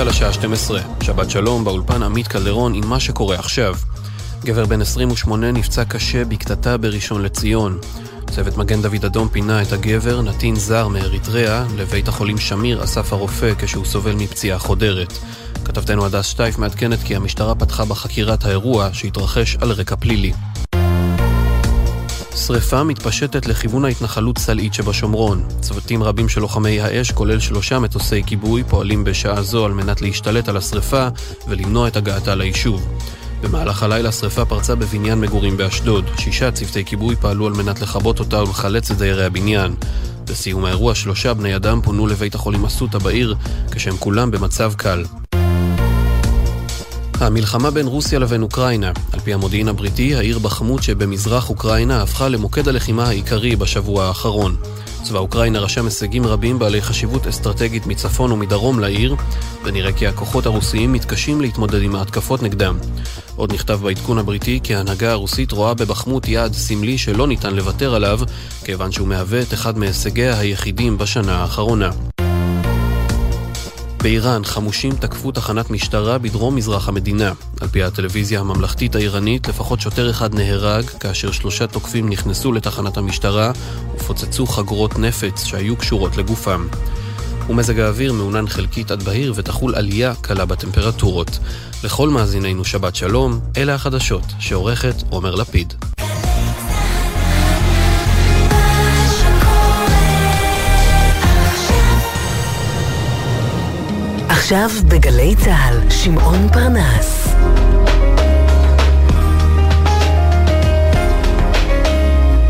צה"ל השעה 12. שבת שלום, באולפן עמית קלדרון עם מה שקורה עכשיו. גבר בן 28 נפצע קשה בקטטה בראשון לציון. צוות מגן דוד אדום פינה את הגבר, נתין זר מאריתריאה, לבית החולים שמיר אסף הרופא כשהוא סובל מפציעה חודרת. כתבתנו הדס שטייף מעדכנת כי המשטרה פתחה בחקירת האירוע שהתרחש על רקע פלילי. שריפה מתפשטת לכיוון ההתנחלות סלעית שבשומרון. צוותים רבים של לוחמי האש, כולל שלושה מטוסי כיבוי, פועלים בשעה זו על מנת להשתלט על השריפה ולמנוע את הגעתה ליישוב. במהלך הלילה שריפה פרצה בבניין מגורים באשדוד. שישה צוותי כיבוי פעלו על מנת לכבות אותה ולחלץ את דיירי הבניין. בסיום האירוע שלושה בני אדם פונו לבית החולים אסותא בעיר, כשהם כולם במצב קל. המלחמה בין רוסיה לבין אוקראינה. על פי המודיעין הבריטי, העיר בחמות שבמזרח אוקראינה הפכה למוקד הלחימה העיקרי בשבוע האחרון. צבא אוקראינה רשם הישגים רבים בעלי חשיבות אסטרטגית מצפון ומדרום לעיר, ונראה כי הכוחות הרוסיים מתקשים להתמודד עם ההתקפות נגדם. עוד נכתב בעדכון הבריטי כי ההנהגה הרוסית רואה בבחמות יעד סמלי שלא ניתן לוותר עליו, כיוון שהוא מהווה את אחד מהישגיה היחידים בשנה האחרונה. באיראן חמושים תקפו תחנת משטרה בדרום מזרח המדינה. על פי הטלוויזיה הממלכתית האיראנית, לפחות שוטר אחד נהרג, כאשר שלושה תוקפים נכנסו לתחנת המשטרה ופוצצו חגורות נפץ שהיו קשורות לגופם. ומזג האוויר מעונן חלקית עד בהיר ותחול עלייה קלה בטמפרטורות. לכל מאזינינו שבת שלום, אלה החדשות, שעורכת עומר לפיד. עכשיו בגלי צה"ל, שמעון פרנס.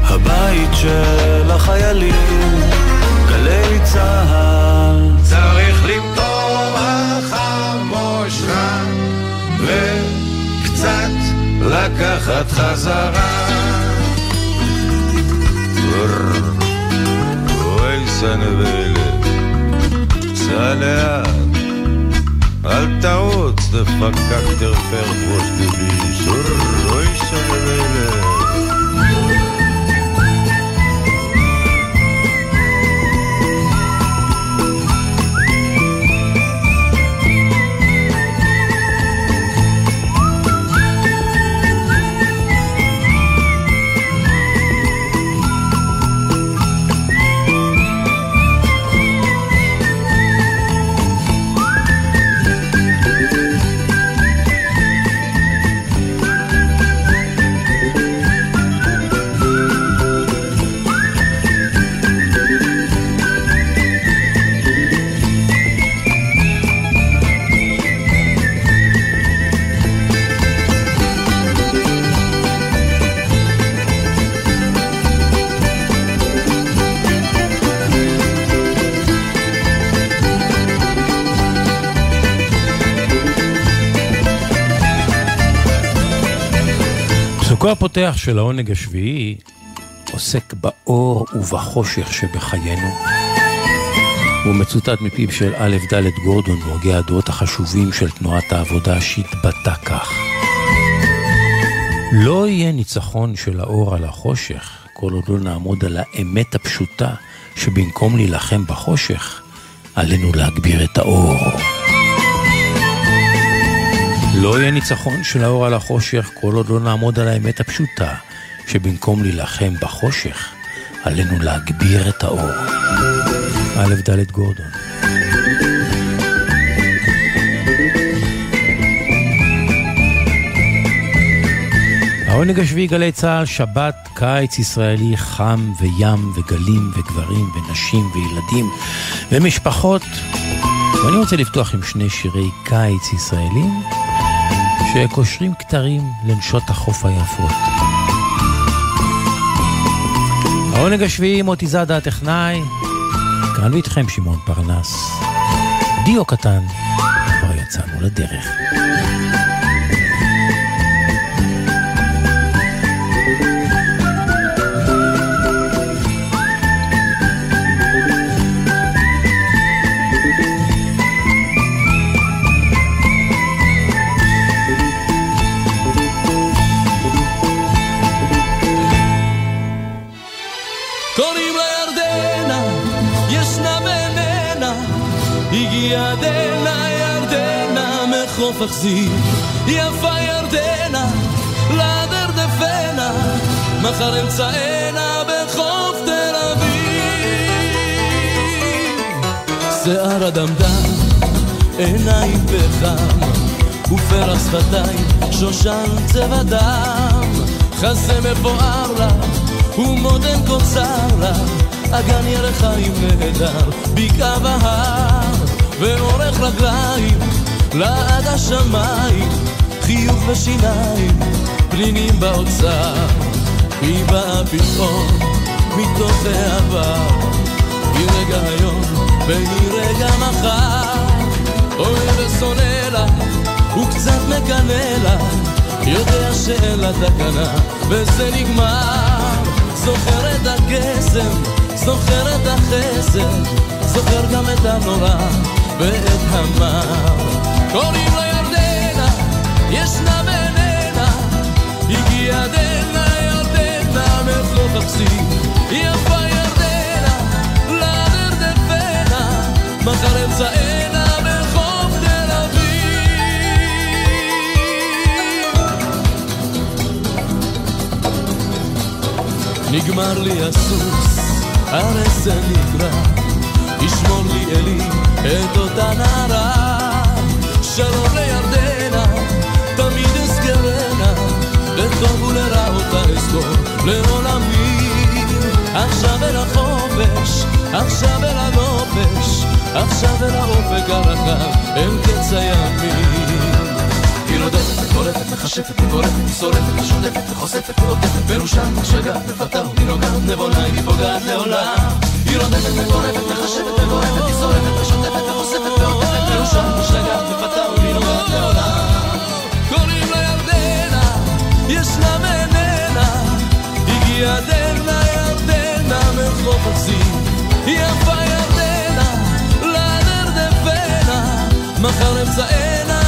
הבית של החיילים, גלי צה"ל. צריך למתוח המושכה וקצת לקחת חזרה. אוי סנבלת, סע לאט אל תרוץ, דפקק תרפר ראש דבי, שור, אוי סנבלת פסוקו הפותח של העונג השביעי עוסק באור ובחושך שבחיינו. הוא מצוטט מפיו של א' ד' גורדון והוגה הדעות החשובים של תנועת העבודה שהתבטא כך: לא יהיה ניצחון של האור על החושך כל עוד לא נעמוד על האמת הפשוטה שבמקום להילחם בחושך עלינו להגביר את האור. לא יהיה ניצחון של האור על החושך כל עוד לא נעמוד על האמת הפשוטה, שבמקום להילחם בחושך, עלינו להגביר את האור. א' ד' גורדון. העונג השביעי גלי צה"ל, שבת, קיץ ישראלי חם וים וגלים וגברים ונשים וילדים ומשפחות. ואני רוצה לפתוח עם שני שירי קיץ ישראלים שקושרים כתרים לנשות החוף היפות. העונג השביעי מוטי זאדה הטכנאי, כאן ואיתכם שמעון פרנס. דיו קטן, כבר יצאנו לדרך. אכזיב, יפה ירדנה, לדרדפנה, מחר אמצענה בחוף תל אביב. שיער אדמדם, עיניים פחם, ופרח שפתיים, שושן צבע דם, חזה מפואר לה, ומותן קוצר לה, אגן ירחיים נהדר, בקעה בהר, ואורך רגליים, לעד השמיים, חיוך ושיניים, פנינים באוצר, היא באה פתאום מתוך העבר, היא רגע היום והיא רגע מחר, אוהב ושונא לה, הוא קצת מקנא לה, יודע שאין לה תקנה, וזה נגמר, זוכר את הקסם, זוכר את החסד, זוכר גם את הנורא ואת המר. קוראים לה ירדנה, ישנה ואיננה, הגיעה דנה ירדנה מחוף הפסיק, יפה ירדנה, לדרדפנה, מחר אמצענה בחוף תל אביב. נגמר לי הסוס, הרי זה נקרא, ישמור לי אלי את אותה נערה. שלום לירדנה, תמיד אזכרנה, לטוב ולרע אותה אזכור לעולמי. עכשיו אל החופש, עכשיו אל הנופש, עכשיו אל האופק הרחב, אל קץ הימים. היא רודפת וקורפת, מכשפת וגורפת, היא שורפת ושודפת וחושפת ועוטפת, בראשה משגעת, מפתה ונוגעת, נבונה היא פוגעת לעולם. היא רודפת וקורפת, מכשפת וגורפת, היא שורפת ושודפת וחושפת ועוטפת, בראשה משגעת, מפתה לעולם. קוראים לה ירדנה, ישנה ואיננה, הגיעה דנה ירדנה מחוף ירדנה, אמצענה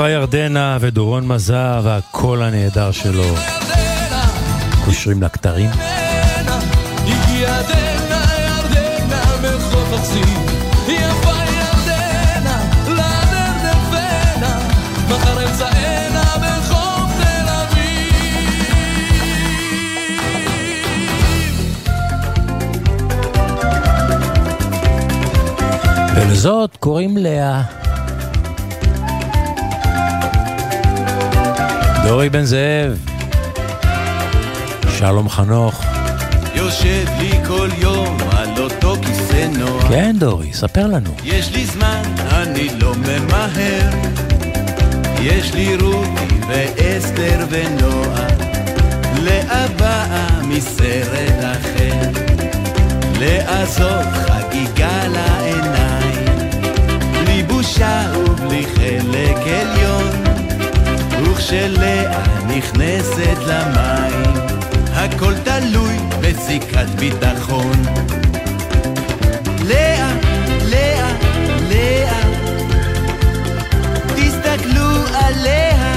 יפה ירדנה ודורון מזר והקול הנהדר שלו קושרים לכתרים. ירדנה, הגיעה דנה דורי בן זאב, שלום חנוך. יושב לי כל יום על אותו כיסא נוח. כן, דורי, ספר לנו. יש לי זמן, אני לא ממהר. יש לי רותי ואסתר ונועה. לאה באה מסרט אחר. זאת חגיגה לעיניים. בלי בושה ובלי חלק עליון. וכשלאה נכנסת למים, הכל תלוי בסיכת ביטחון. לאה, לאה, לאה, תסתכלו עליה,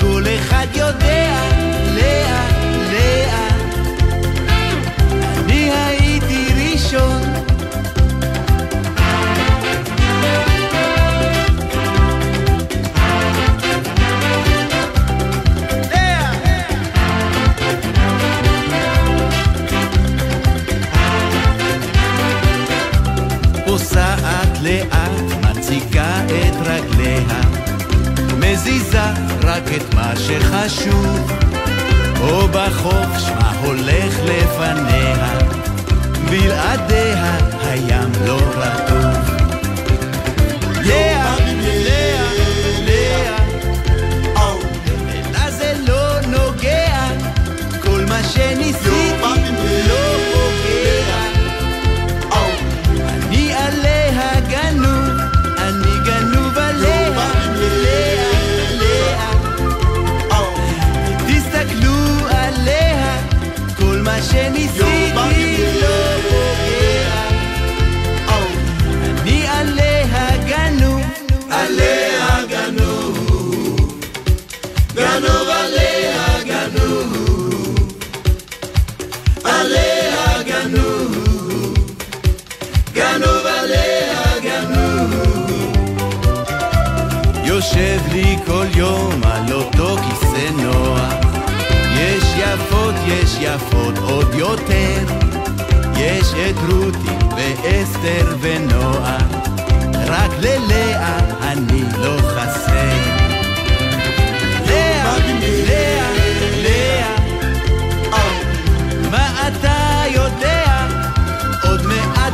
כל אחד יודע, את מה שחשוב, או בחוף שמה הולך לפניה, בלעדיה הים לא רטוב. יושב לי כל יום על אותו כיסא נוח. יש יפות, יש יפות עוד יותר. יש את רותי ואסתר ונועה. רק ללאה אני לא חסר.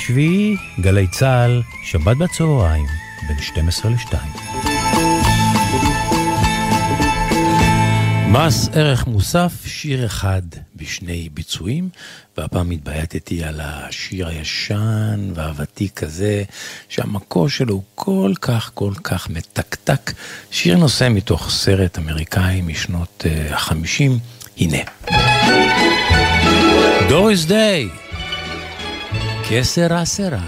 השביעי, גלי צה"ל, שבת בצהריים, בין 12 ל-2. מס ערך מוסף, שיר אחד בשני ביצועים, והפעם התבייתתי על השיר הישן והוותיק הזה, שהמקור שלו הוא כל כך כל כך מתקתק. שיר נושא מתוך סרט אמריקאי משנות uh, החמישים, הנה. דוריס דיי, כסרה סרה,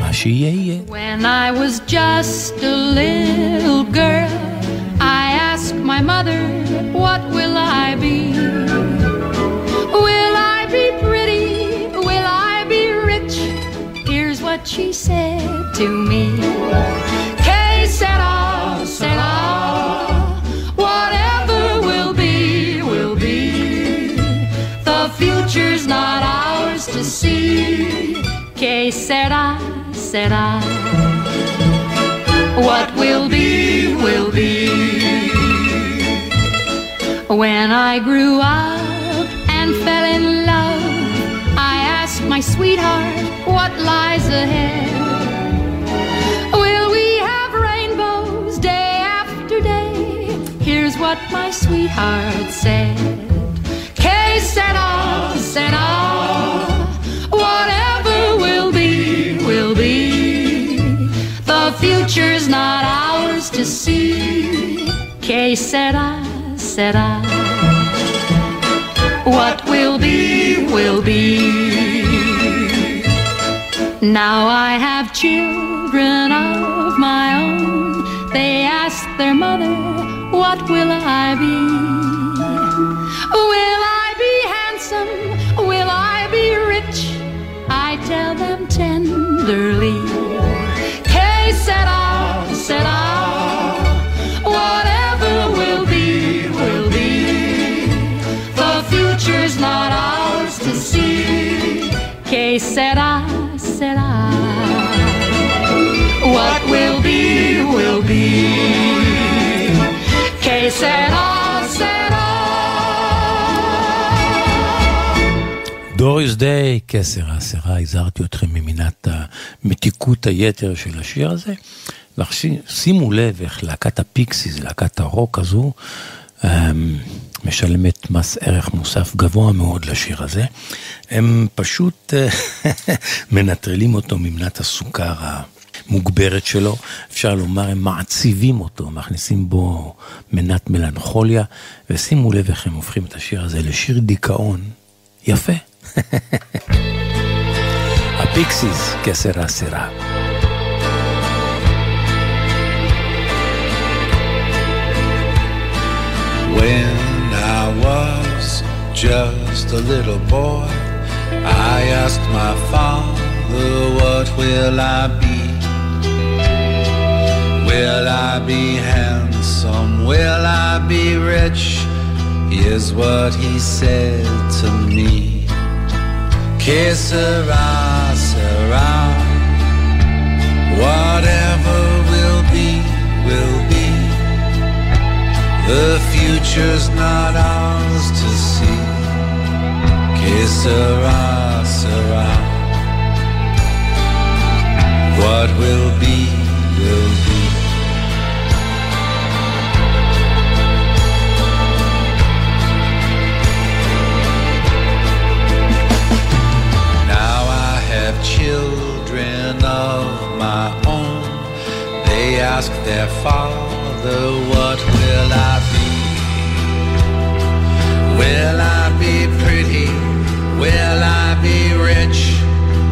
מה שיהיה יהיה. When I was just a little girl, I asked my mother, What will I be? Will I be pretty? Will I be rich? Here's what she said to me. Que sera, sera. Whatever will be, will be. The future's not ours to see. Que sera, sera. What will be, will be. When I grew up and fell in love, I asked my sweetheart what lies ahead. Will we have rainbows day after day? Here's what my sweetheart said. Que sera, sera. Whatever will be, will be. The future's not ours to see. Que sera, sera. What will be, will be. Now I have children of my own. They ask their mother, What will I be? Will Tell them tenderly דוריס דיי, כסר העשרה, הזהרתי אתכם ממינת המתיקות היתר של השיר הזה. ושימו לב איך להקת הפיקסיס, להקת הרוק הזו, אמ, משלמת מס ערך מוסף גבוה מאוד לשיר הזה. הם פשוט אה, מנטרלים אותו ממנת הסוכר המוגברת שלו. אפשר לומר, הם מעציבים אותו, מכניסים בו מנת מלנכוליה, ושימו לב איך הם הופכים את השיר הזה לשיר דיכאון יפה. Pixies, ¿qué será, será? When I was just a little boy, I asked my father, What will I be? Will I be handsome? Will I be rich? Is what he said to me. Que sera, sera. Whatever will be, will be. The future's not ours to see. Que sera, sera. What will be, will be. Children of my own. They ask their father, What will I be? Will I be pretty? Will I be rich?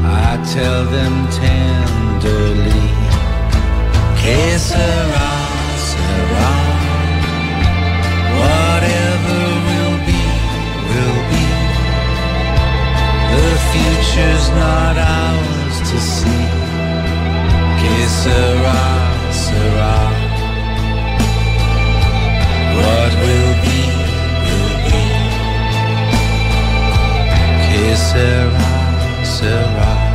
I tell them tenderly, Que sera. Future's not ours to see. Que sera. What will be, will be. Que sera, sera.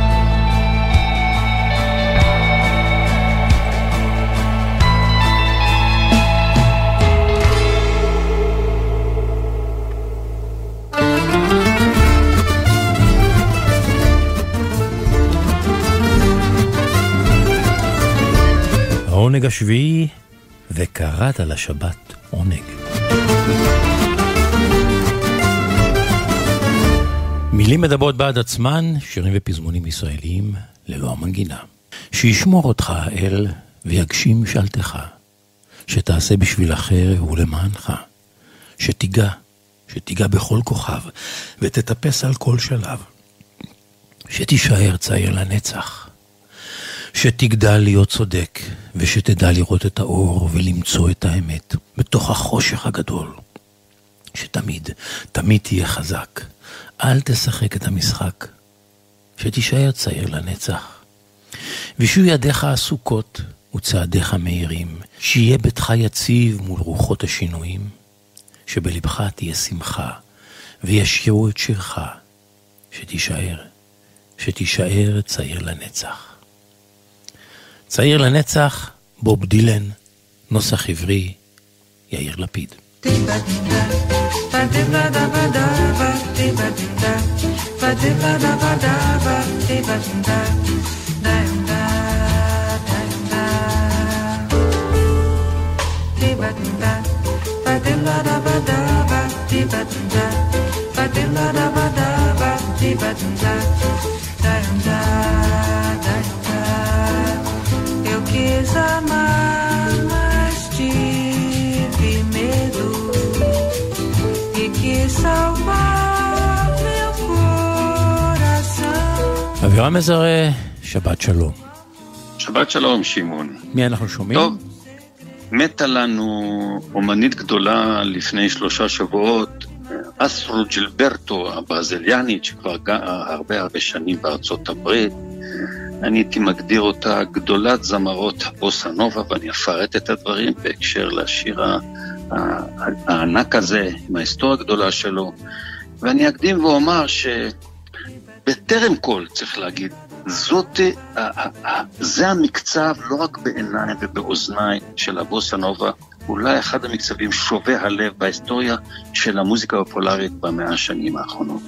העונג השביעי, וקראת לשבת עונג. מילים מדברות בעד עצמן, שירים ופזמונים ישראליים ללא המנגינה. שישמור אותך האל ויגשים שלתך, שתעשה בשביל אחר ולמענך, שתיגע, שתיגע בכל כוכב, ותטפס על כל שלב, שתישאר צעיר לנצח, שתגדל להיות צודק, ושתדע לראות את האור ולמצוא את האמת בתוך החושך הגדול. שתמיד, תמיד תהיה חזק. אל תשחק את המשחק. שתישאר צעיר לנצח. ושיהיו ידיך עסוקות וצעדיך מהירים. שיהיה ביתך יציב מול רוחות השינויים. שבלבך תהיה שמחה, וישירו את שירך. שתישאר, שתישאר צעיר לנצח. צעיר לנצח, בוב דילן, נוסח עברי, יאיר לפיד. Eu quis amar, mas tive medo e quis salvar meu coração. אבירם מזרה, שבת שלום. שבת שלום, שמעון. מי אנחנו שומעים? טוב, מתה לנו אומנית גדולה לפני שלושה שבועות, אסרו ג'ילברטו הברזיליאנית, שכבר הרבה הרבה שנים בארצות הברית. אני הייתי מגדיר אותה גדולת זמרות הבוסה נובה, ואני אפרט את הדברים בהקשר לשיר הענק הזה, עם ההיסטוריה הגדולה שלו. ואני אקדים ואומר שבטרם כל, צריך להגיד, זאת, זה המקצב לא רק בעיניים ובאוזניים של הבוסה נובה, אולי אחד המקצבים שובי הלב בהיסטוריה של המוזיקה הפופולרית במאה השנים האחרונות.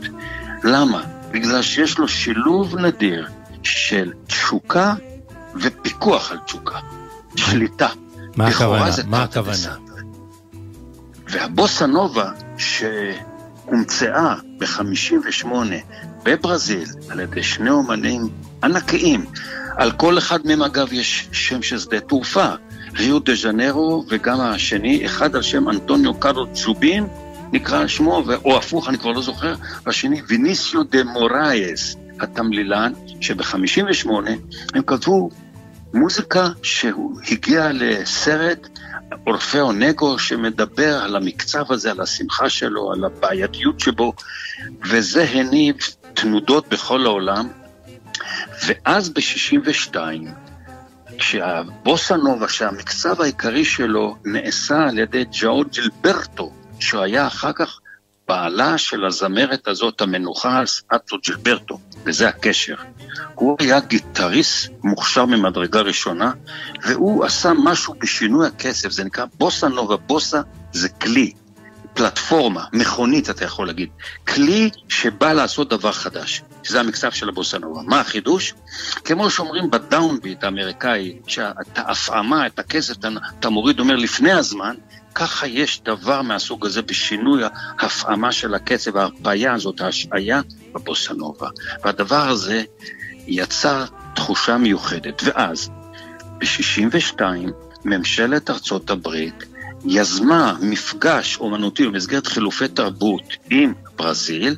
למה? בגלל שיש לו שילוב נדיר של תשוקה ופיקוח על תשוקה. שליטה. מה הכוונה? מה הכוונה? והבוסה נובה, שהומצאה ב-58 בברזיל על ידי שני אומנים ענקיים, על כל אחד מהם אגב יש שם של שדה תעופה, ריו דה ז'נרו וגם השני, אחד על שם אנטוניו קארו צ'ובין, נקרא על שמו, או הפוך, אני כבר לא זוכר, והשני ויניסיו דה מורייס, התמלילן, שב-58 הם כתבו מוזיקה שהוא הגיע לסרט אורפאו נגו שמדבר על המקצב הזה, על השמחה שלו, על הבעייתיות שבו, וזה הניב תנודות בכל העולם. ואז ב-62, כשהבוסה נובה, שהמקצב העיקרי שלו נעשה על ידי ג'או ג'ילברטו, שהוא היה אחר כך בעלה של הזמרת הזאת, המנוחה אטו ג'ילברטו, וזה הקשר. הוא היה גיטריסט מוכשר ממדרגה ראשונה, והוא עשה משהו בשינוי הכסף, זה נקרא בוסה נובה. בוסה זה כלי, פלטפורמה, מכונית אתה יכול להגיד. כלי שבא לעשות דבר חדש, שזה המקצב של הבוסה נובה. מה החידוש? כמו שאומרים בדאונביט האמריקאי, שאת ההפעמה, את הכסף, אתה מוריד, אומר לפני הזמן, ככה יש דבר מהסוג הזה בשינוי ההפעמה של הקצב, ההרפאיה הזאת, ההשעיה בבוסה נובה. והדבר הזה יצר תחושה מיוחדת. ואז, ב-62, ממשלת ארצות הברית יזמה מפגש אומנותי במסגרת חילופי תרבות עם ברזיל,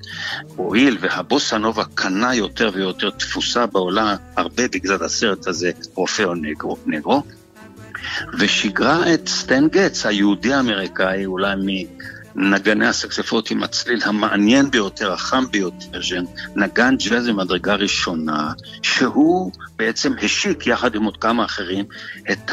הואיל והבוסה נובה קנה יותר ויותר תפוסה בעולם, הרבה בגלל הסרט הזה, רופאו נגרו, נגרו ושיגרה את סטן גץ, היהודי האמריקאי, אולי מנגני הסקספות עם הצליל המעניין ביותר, החם ביותר, שנגן ג'אז ממדרגה ראשונה, שהוא בעצם השיק יחד עם עוד כמה אחרים את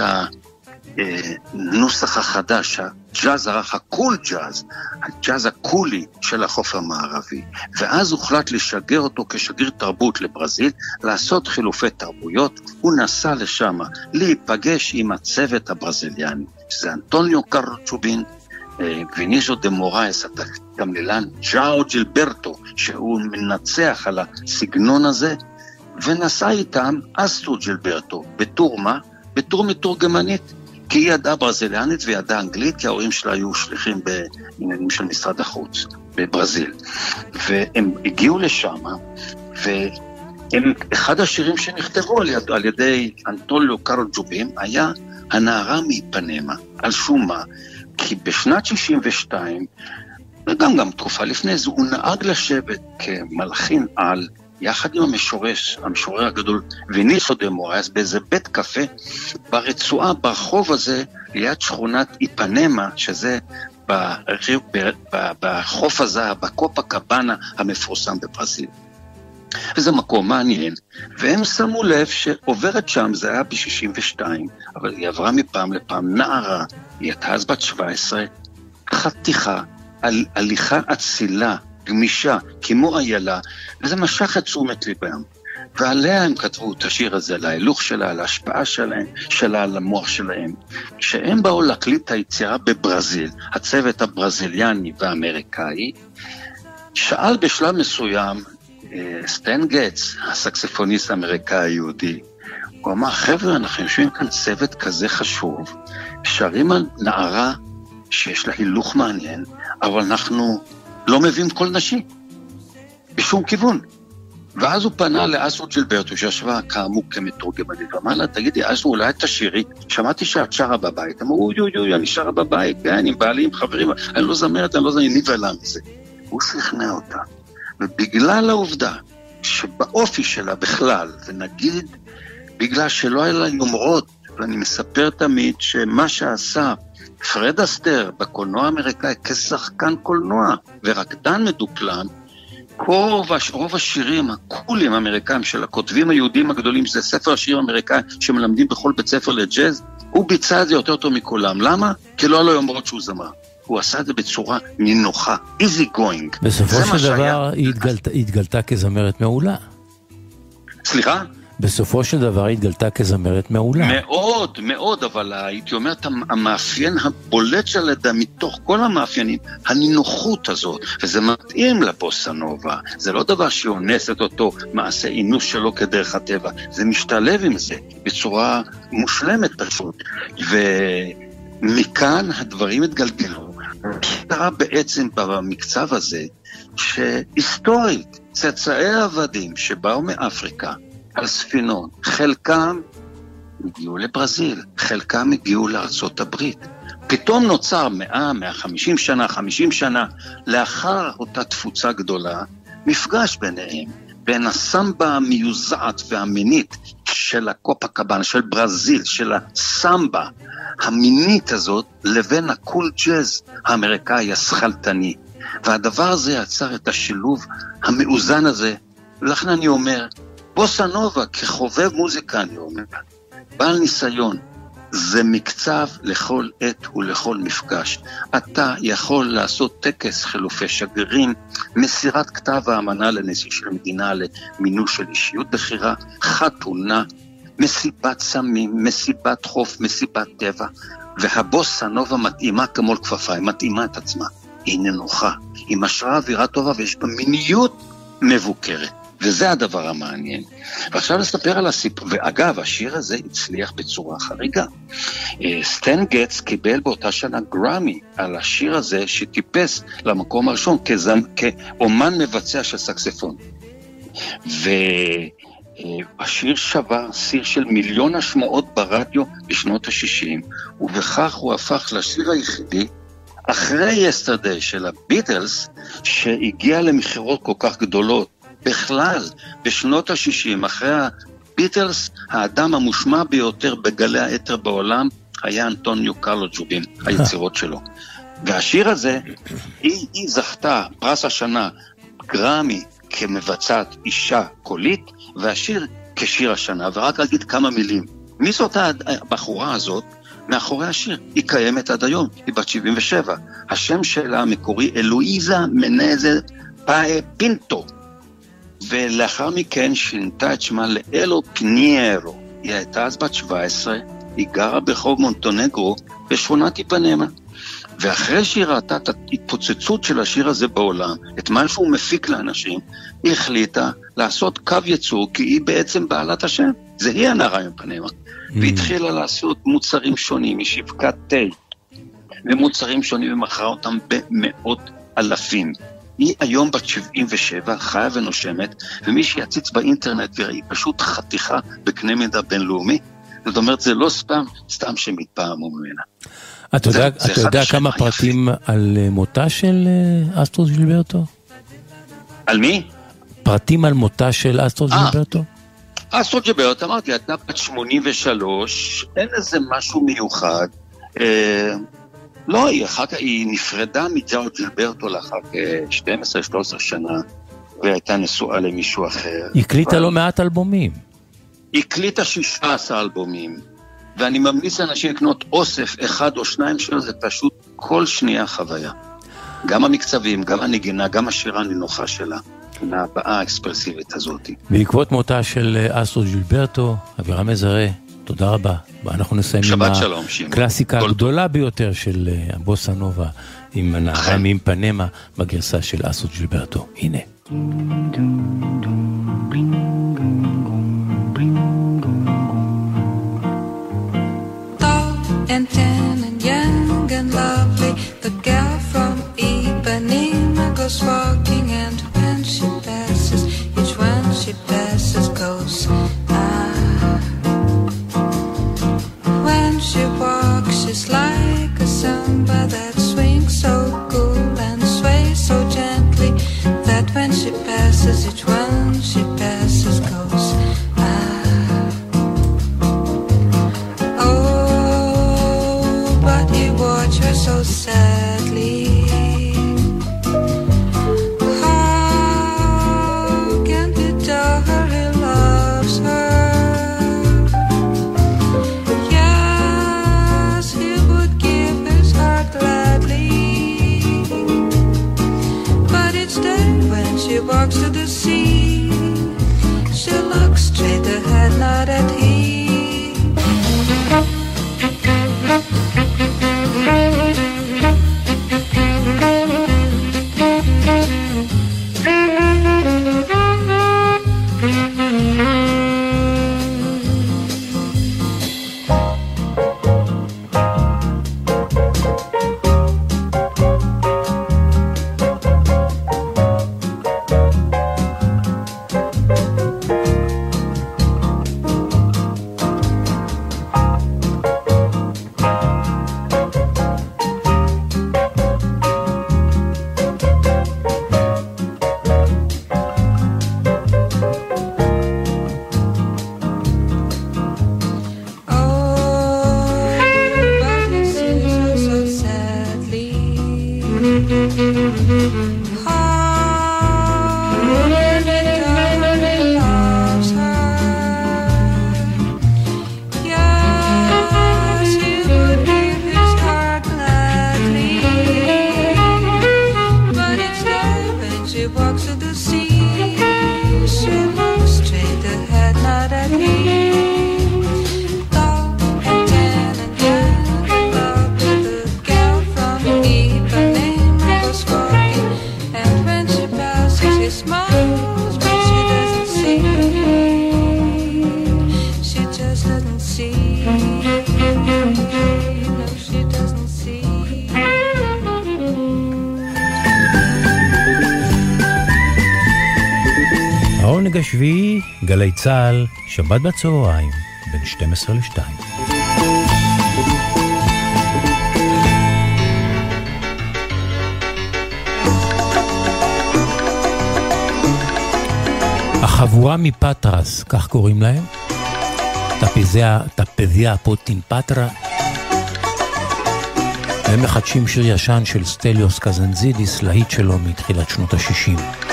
הנוסח החדש, הג'אז הרך, הקול ג'אז, הג'אז הקולי של החוף המערבי. ואז הוחלט לשגר אותו כשגריר תרבות לברזיל, לעשות חילופי תרבויות. הוא נסע לשם להיפגש עם הצוות הברזיליאני, שזה אנטוניו קרצ'ובין, גביניז'ו דה מורייס, התמלילן ג'או ג'ילברטו, שהוא מנצח על הסגנון הזה, ונסע איתם אסטרו ג'ילברטו, בטור מה? בטור מתורגמנית. כי היא ידעה ברזיליאנית וידעה אנגלית, כי ההורים שלה היו שליחים בעניינים של משרד החוץ בברזיל. והם הגיעו לשם, והם, אחד השירים שנכתבו על, יד, על ידי אנטוליו קרוג'ובים היה הנערה מאיפנמה, על שום מה, כי בשנת 62, וגם גם תקופה לפני זה, הוא נהג לשבת כמלחין על יחד עם המשורש, המשורר הגדול ויניסו דה מורייס, באיזה בית קפה ברצועה, ברחוב הזה, ליד שכונת איפנמה, שזה בחוף הזהב, בקופה קבאנה המפורסם בברזיל. וזה מקום מעניין, והם שמו לב שעוברת שם, זה היה ב-62, אבל היא עברה מפעם לפעם נערה, היא הייתה אז בת 17, חתיכה, על, הליכה אצילה, גמישה, כמו איילה, וזה משך את תשומת ליבם. ועליה הם כתבו את השיר הזה, להילוך שלה, על ההשפעה שלהם, שלה על המוח שלהם. כשהם באו להקליט את היצירה בברזיל, הצוות הברזיליאני והאמריקאי, שאל בשלב מסוים סטן גץ, הסקספוניסט האמריקאי היהודי, הוא אמר, חבר'ה, אנחנו יושבים כאן צוות כזה חשוב, שרים על נערה שיש לה הילוך מעניין, אבל אנחנו לא מביאים קול נשי, בשום כיוון. ואז הוא פנה לאסו ג'ילברטו, שישבה כאמור כמתורגמנית, ואמר לה, תגידי, אסו, אולי תשאירי? שמעתי שאת שרה בבית. אמרו, אוי אוי אוי, אני שרה בבית, כן, עם בעלי, עם חברים, אני לא זמרת, אני לא זמרת, אני נבהלה מזה. הוא שכנע אותה. ובגלל העובדה שבאופי שלה בכלל, ונגיד בגלל שלא היה לה יומרות, ואני מספר תמיד שמה שעשה פרד אסטר בקולנוע האמריקאי כשחקן קולנוע ורקדן מדופלם, רוב, רוב השירים הקולים האמריקאים של הכותבים היהודים הגדולים, שזה ספר השירים האמריקאים שמלמדים בכל בית ספר לג'אז, הוא ביצע את זה יותר טוב מכולם. למה? כי לא היה לו יומרות שהוא זמר. הוא עשה את זה בצורה נינוחה, easy going. בסופו של דבר היא התגלתה, היא התגלתה כזמרת מעולה. סליחה? בסופו של דבר התגלתה כזמרת מעולה. מאוד, מאוד, אבל הייתי אומר המאפיין הבולט שלה מתוך כל המאפיינים, הנינוחות הזאת, וזה מתאים לבוסה נובה, זה לא דבר שאונס את אותו מעשה אינוס שלו כדרך הטבע, זה משתלב עם זה בצורה מושלמת פשוט. ומכאן הדברים התגלגלו. קרה בעצם במקצב הזה, שהיסטורית, צאצאי העבדים שבאו מאפריקה על ספינות, חלקם הגיעו לברזיל, חלקם הגיעו לארצות הברית. פתאום נוצר 100, 150 שנה, 50 שנה, לאחר אותה תפוצה גדולה, מפגש ביניהם, בין הסמבה המיוזעת והמינית של הקופה קבאנה, של ברזיל, של הסמבה המינית הזאת, לבין הקול ג'אז האמריקאי השכלתני. והדבר הזה יצר את השילוב המאוזן הזה. ולכן אני אומר, בוסה נובה, כחובב מוזיקה, אני אומר, בעל ניסיון, זה מקצב לכל עת ולכל מפגש. אתה יכול לעשות טקס חילופי שגרירים, מסירת כתב האמנה לנשיא של מדינה למינוי של אישיות בכירה, חתונה, מסיבת סמים, מסיבת חוף, מסיבת טבע, והבוסה נובה מתאימה כמו לכפפיים, מתאימה את עצמה. היא ננוחה, היא משרה אווירה טובה ויש בה מיניות מבוקרת. וזה הדבר המעניין. ועכשיו נספר על הסיפור, ואגב, השיר הזה הצליח בצורה חריגה. אה, סטן גטס קיבל באותה שנה גראמי על השיר הזה שטיפס למקום הראשון כזמ... כאומן מבצע של סקספון. והשיר שבר סיר של מיליון השמעות ברדיו בשנות ה-60, ובכך הוא הפך לשיר היחידי אחרי יסטרדי של הביטלס, שהגיע למכירות כל כך גדולות בכלל, בשנות ה-60, אחרי הביטלס, האדם המושמע ביותר בגלי האתר בעולם היה אנטוניו קרלו ג'ובין, היצירות שלו. והשיר הזה, היא, היא זכתה פרס השנה, גרמי, כמבצעת אישה קולית, והשיר כשיר השנה, ורק אגיד כמה מילים. מי זאת הבחורה הזאת? מאחורי השיר. היא קיימת עד היום, היא בת 77. השם שלה המקורי אלואיזה מנזה פאי פינטו. ולאחר מכן שינתה את שמה לאלו פניירו. היא הייתה אז בת 17, היא גרה ברחוב מונטונגרו בשכונת איפנמה. ואחרי שהיא ראתה את ההתפוצצות של השיר הזה בעולם, את מה שהוא מפיק לאנשים, היא החליטה לעשות קו ייצור, כי היא בעצם בעלת השם. זה היא הנערה מפנמה. Mm. והתחילה לעשות מוצרים שונים, היא שיווקה תה, ומוצרים שונים ומכרה אותם במאות אלפים. היא היום בת 77, חיה ונושמת, ומי שיציץ באינטרנט והיא פשוט חתיכה בקנה מידה בינלאומי, זאת אומרת, זה לא סתם, סתם שמתפעמו ממנה. אתה יודע, זה, אתה יודע כמה פרטים יפים. על אה, מותה של אה, אסטרוס ג'ילברטו? על מי? פרטים על מותה של אסטרוס אה, ג'ילברטו? אסטרוס ג'ילברטו, אמרתי, הייתה בת 83, אין איזה משהו מיוחד. לא, היא אחר כך, היא נפרדה מג'או ג'ילברטו לאחר כ-12-13 שנה, והייתה נשואה למישהו אחר. היא הקליטה לא מעט אלבומים. היא הקליטה 16 אלבומים. ואני ממליץ לאנשים לקנות אוסף אחד או שניים שלו, זה פשוט כל שנייה חוויה. גם המקצבים, גם הנגינה, גם השירה הנינוחה שלה, מהבעה האקספרסיבית הזאת. בעקבות מותה של אסטרו ג'ילברטו, אבירם מזרה, תודה רבה. אנחנו נסיים עם הקלאסיקה הגדולה ביותר של אה, הבוסה נובה, עם הנערה מאימפנמה בגרסה של אסטרו ג'ילברטו. הנה. and tan and young and lovely. The girl from Ipanema goes walking, and שבת בצהריים, בין 12 ל-2. החבורה מפטרס, כך קוראים להם? טפזיה פוטין פטרה. הם מחדשים שיר ישן של סטליוס קזנזידיס, להיט שלו מתחילת שנות ה-60.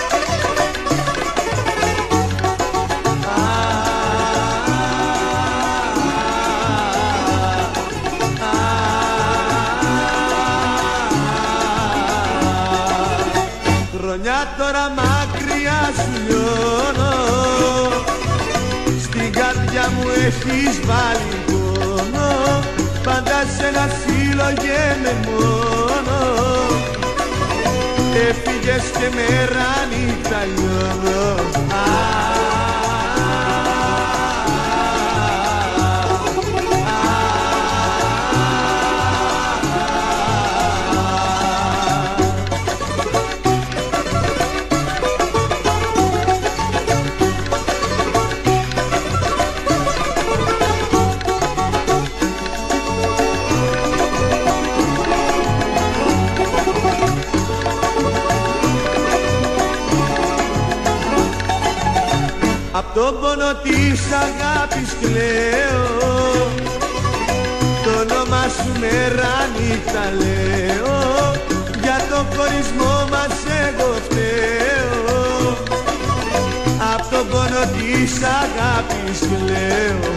Έχεις βάλει πόνο. Πάντα σε ένα φύλλο με μόνο. Έφυγες και μέρα νύχτα λιώνω της αγάπης κλαίω. Το όνομα σου μέρα νύχτα λέω. Για τον χωρισμό μας εγώ φταίω. Απ' τον πόνο της αγάπης κλαίω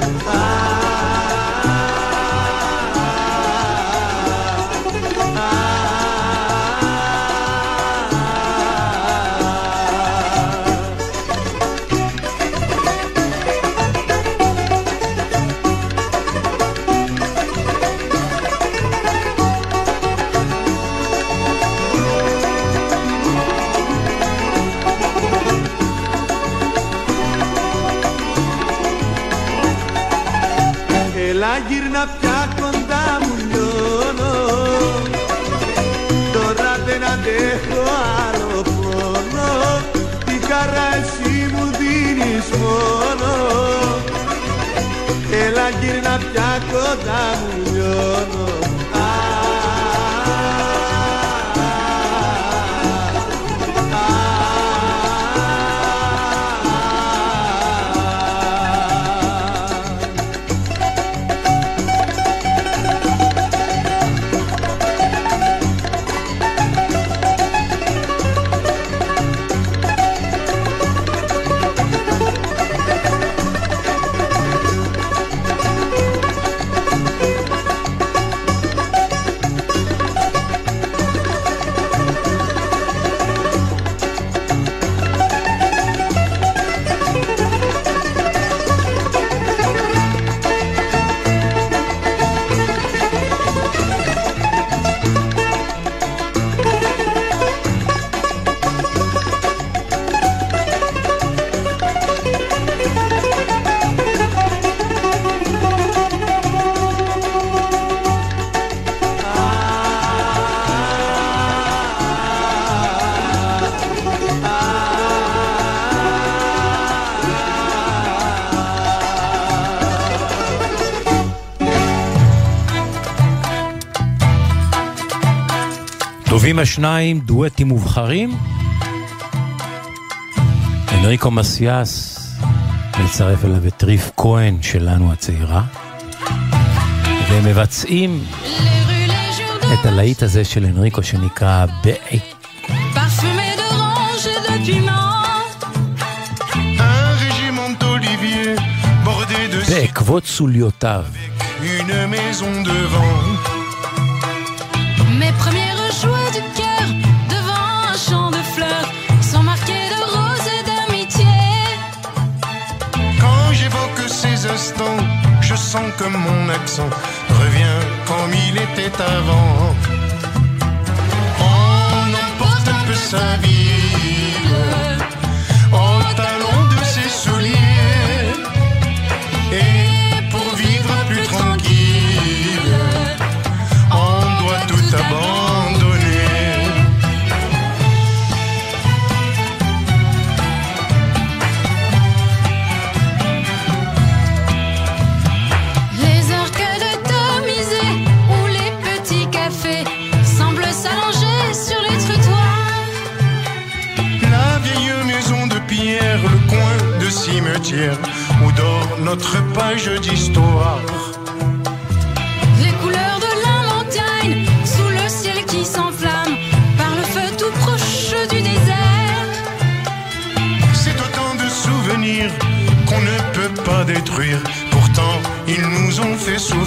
השניים, דואטים מובחרים. אנריקו מסיאס מצרף אליו את ריף כהן שלנו הצעירה. והם מבצעים את הלהיט הזה של אנריקו שנקרא בעקבות סוליותיו. jouer du cœur devant un champ de fleurs, sans marquer de roses et d'amitié. Quand j'évoque ces instants, je sens que mon accent revient comme il était avant. Oh, On emporte un peu sa ville en talon de ses souliers. Notre page d'histoire. Les couleurs de la montagne, sous le ciel qui s'enflamme, par le feu tout proche du désert. C'est autant de souvenirs qu'on ne peut pas détruire. Pourtant, ils nous ont fait souffrir.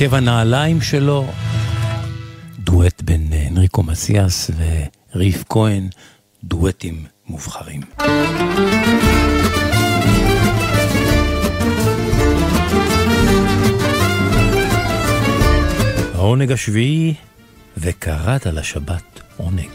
עקב הנעליים שלו, דואט בין אה, אנריקו מסיאס וריף כהן, דואטים מובחרים. העונג השביעי, וקראת לשבת עונג.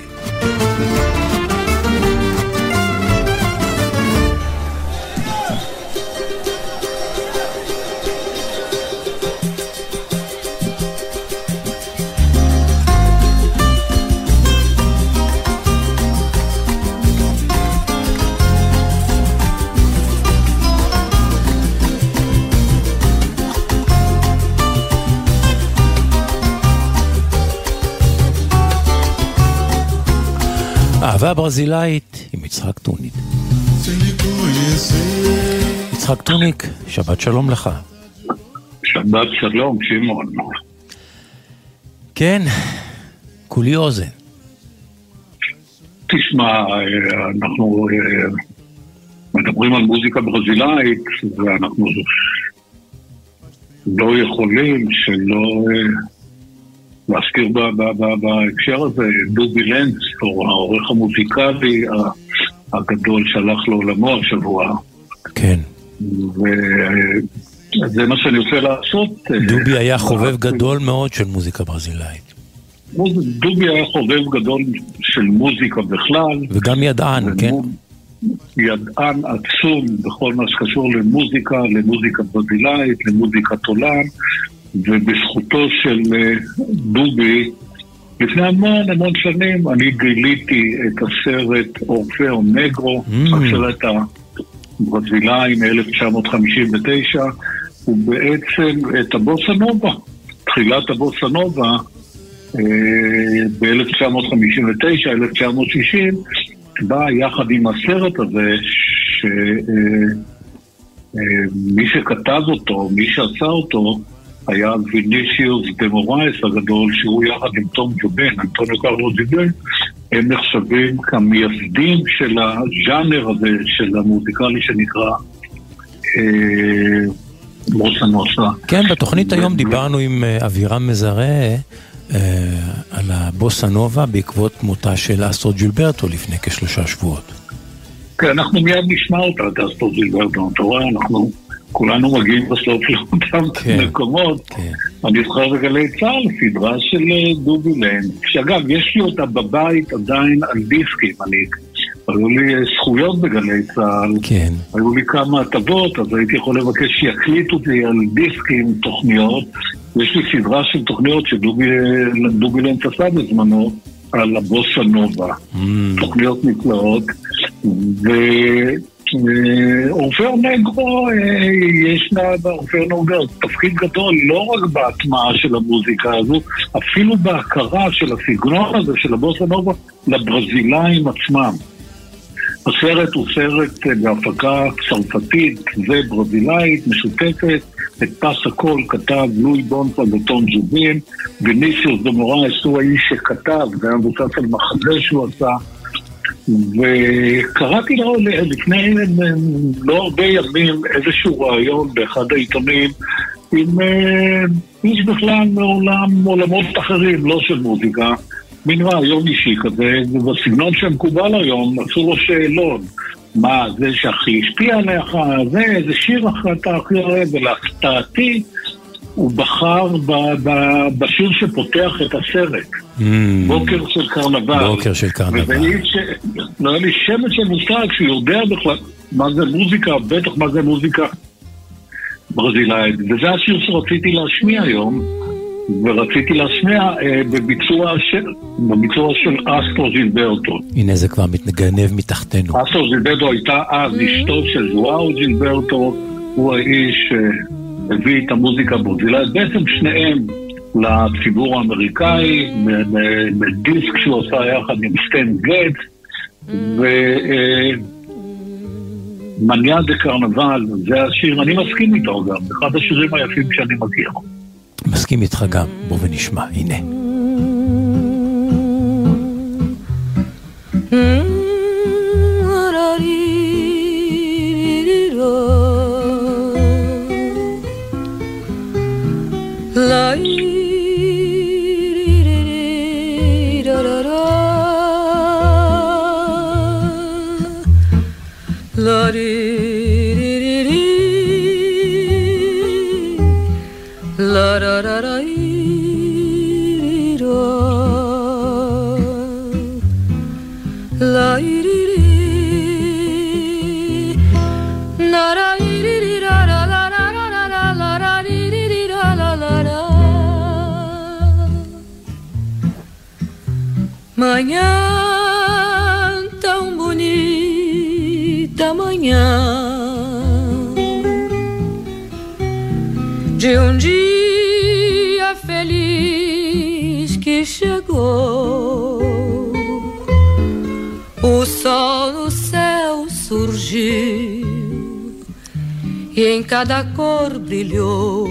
ברזילאית עם יצחק טוניק. יצחק טוניק, שבת שלום לך. שבת שלום, שמעון. כן, כולי אוזן. תשמע, אה, אנחנו אה, מדברים על מוזיקה ברזילאית, ואנחנו לא יכולים שלא אה, להזכיר בהקשר הזה דובי לנץ, או העורך המוזיקלי הגדול שהלך לעולמו השבוע. כן. וזה מה שאני רוצה לעשות. אה, דובי היה חובב גדול מאוד של מוזיקה ברזילאית. דובי היה חובב גדול של מוזיקה בכלל. וגם ידען, כן? ידען עצום בכל מה שקשור למוזיקה, למוזיקה ברזילאית, למוזיקת עולם, ובזכותו של אה, דובי, לפני המון המון שנים אני גיליתי את הסרט אורפאו נגרו, Mm. הסרט הברזילאי מ-1959, ובעצם את הבוסה נובה, תחילת הבוסה נובה ב-1959, 1960, בא יחד עם הסרט הזה, שמי שכתב אותו, מי שעשה אותו, היה ויניסיוס דה מורייס הגדול, שהוא יחד עם תום ג'ובן, אנטוניו קרלו ג'ובן, הם נחשבים כמייסדים של הז'אנר הזה, של המוזיקלי שנקרא אה, בוסה נוסה. כן, בתוכנית היום דיברנו עם אה, אבירם מזרה אה, על הבוסה נובה בעקבות מותה של אסטרו ג'ילברטו לפני כשלושה שבועות. כן, אנחנו מיד נשמע אותה, את אסטרו ג'ילברטו, אתה רואה, אנחנו כולנו מגיעים בסוף לאותם מקומות. אני זוכר בגלי צה"ל, סדרה של אה, דובי לנד, שאגב, יש לי אותה בבית עדיין על דיסקים, אני... היו לי אה, זכויות בגלי צה"ל, כן. היו לי כמה הטבות, אז הייתי יכול לבקש שיקליטו אותי על דיסקים, תוכניות. יש לי סדרה של תוכניות שדובי דובי לנץ עשה בזמנו, על הבוסה נובה. תוכניות נפלאות. אה, עופר נגרו, אה, יש לה בעופר נגרו תפקיד גדול לא רק בהטמעה של המוזיקה הזו, אפילו בהכרה של הסגנון הזה של הבוסה נובה לברזילאים עצמם. הסרט הוא סרט אה, בהפקה צרפתית וברזילאית משותפת, את פס הכל כתב לואי בונפה וטון ג'ובין, וניסיוס דמורייס הוא האיש שכתב, זה היה מבוסס על מחזה שהוא עשה. וקראתי לו לפני לא הרבה ימים איזשהו רעיון באחד העיתונים עם אה, איש בכלל מעולם, עולמות אחרים, לא של מוזיקה, מין רעיון אישי כזה, ובסגנון שמקובל היום עשו לו שאלון. מה, זה שהכי השפיע עליך, זה, איזה שיר אתה הכי אוהב, ולהפתעתי הוא בחר ב- ב- בשיר שפותח את הסרט. Mm, בוקר של קרנבל. בוקר של קרנבל. ש... לא היה לי שמץ של מושג שהוא יודע בכלל מה זה מוזיקה, בטח מה זה מוזיקה ברזילאית. וזה השיר שרציתי להשמיע היום, ורציתי להשמיע אה, בביצוע של, בביצוע של אסטרו זילברטו. הנה זה כבר מתגנב מתחתנו. אסטרו זילברטו הייתה אז אשתו של זואאו זילברטו, הוא האיש שהביא את המוזיקה הברזילאית, בעצם שניהם לציבור האמריקאי, בדיסק שהוא עשה יחד עם סטן גט, ומניה דה קרנבל, זה השיר, אני מסכים איתו גם, אחד השירים היפים שאני מכיר. מסכים איתך גם, בוא ונשמע, הנה. Bye. Manhã tão bonita, manhã de um dia feliz que chegou. O sol no céu surgiu e em cada cor brilhou.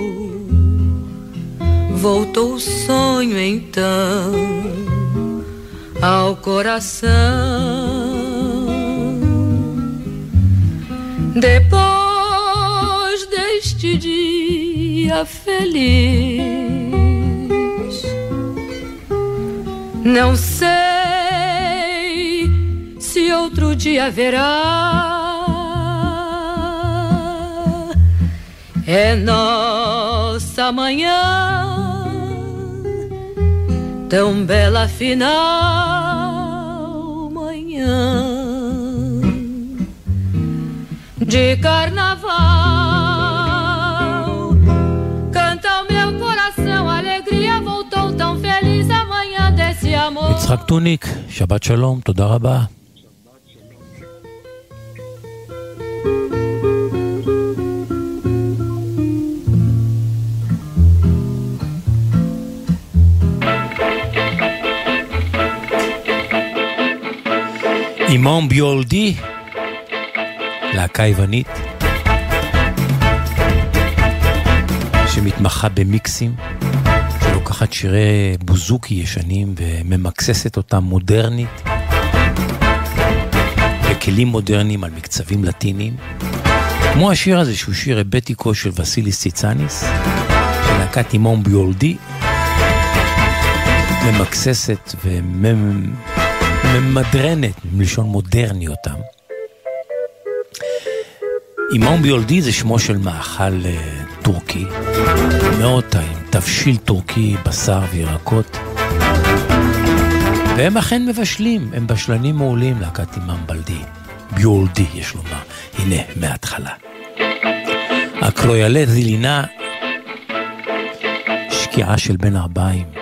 Voltou o sonho então ao coração. Depois deste dia feliz, não sei se outro dia haverá. É nossa manhã tão bela final de carnaval canta o meu coração alegria voltou tão feliz amanhã desse amor יצחק טוניק, שבת שלום, תודה רבה. אימום ביולדי, להקה יוונית, שמתמחה במיקסים, שלוקחת שירי בוזוקי ישנים וממקססת אותם מודרנית, בכלים מודרניים על מקצבים לטיניים, כמו השיר הזה שהוא שיר הבטיקו של וסיליס ציצניס, של להקת אימום ביולדי, ממקססת וממדרנת, מלשון מודרני אותם. אימום ביולדי זה שמו של מאכל uh, טורקי, מאוד טעים, תבשיל טורקי, בשר וירקות. והם אכן מבשלים, הם בשלנים מעולים להקת אימם בלדי. ביולדי, יש לומר. הנה, מההתחלה. הקרויאלה זילינה, שקיעה של בין ארבעים.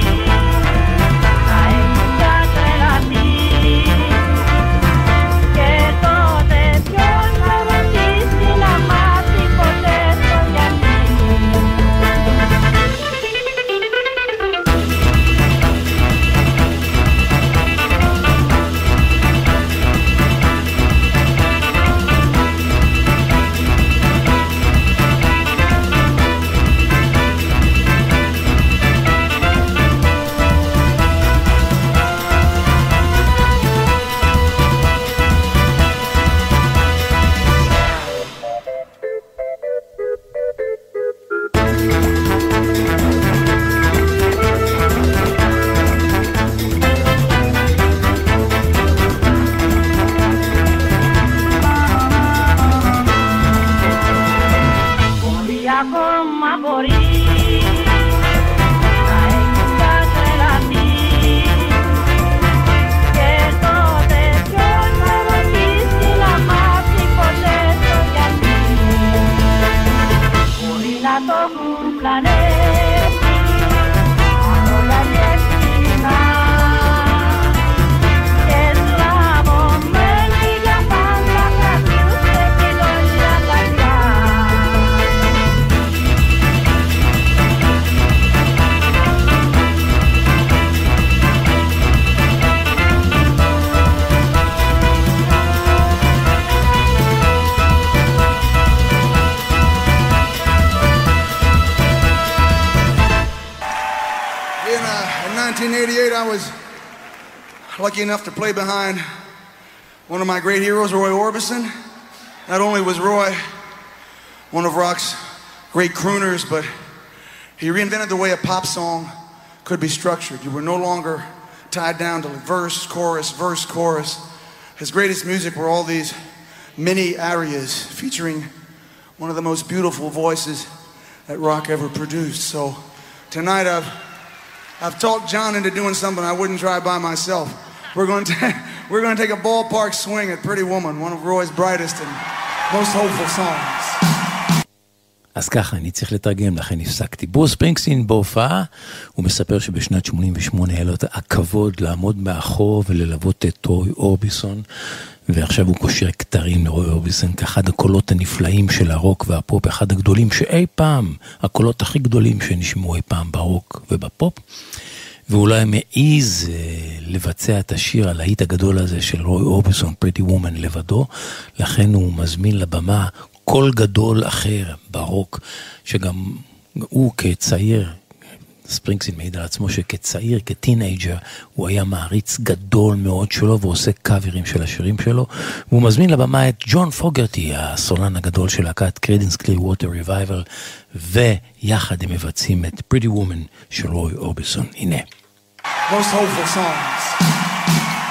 Thank you. Enough to play behind one of my great heroes, Roy Orbison. Not only was Roy one of rock's great crooners, but he reinvented the way a pop song could be structured. You were no longer tied down to verse, chorus, verse, chorus. His greatest music were all these mini arias featuring one of the most beautiful voices that rock ever produced. So tonight I've I've talked John into doing something I wouldn't try by myself. We're going to we're going to take a ballpark swing at Pretty Woman, one of Roy's brightest and most hopeful songs. אז ככה, אני צריך לתרגם, לכן הפסקתי. ברוס ספרינגסטין בהופעה, הוא מספר שבשנת 88 היה לו את הכבוד לעמוד מאחור וללוות את טוי אורביסון, ועכשיו הוא קושר כתרים לרוי אורביסון כאחד הקולות הנפלאים של הרוק והפופ, אחד הגדולים שאי פעם, הקולות הכי גדולים שנשמעו אי פעם ברוק ובפופ. היה מעז אה, לבצע את השיר, הלהיט הגדול הזה של רוי אורביסון, Pretty Woman לבדו, לכן הוא מזמין לבמה קול גדול אחר ברוק, שגם הוא כצעיר, ספרינגסטין מעיד על עצמו שכצעיר, כטינג'ר, הוא היה מעריץ גדול מאוד שלו ועושה קאברים של השירים שלו. והוא מזמין לבמה את ג'ון פוגרטי, הסולן הגדול של להקת קרידנס קלירווטר ריבייבל, ויחד הם מבצעים את פריטי וומן של רוי אורביסון. הנה. Most hopeful songs.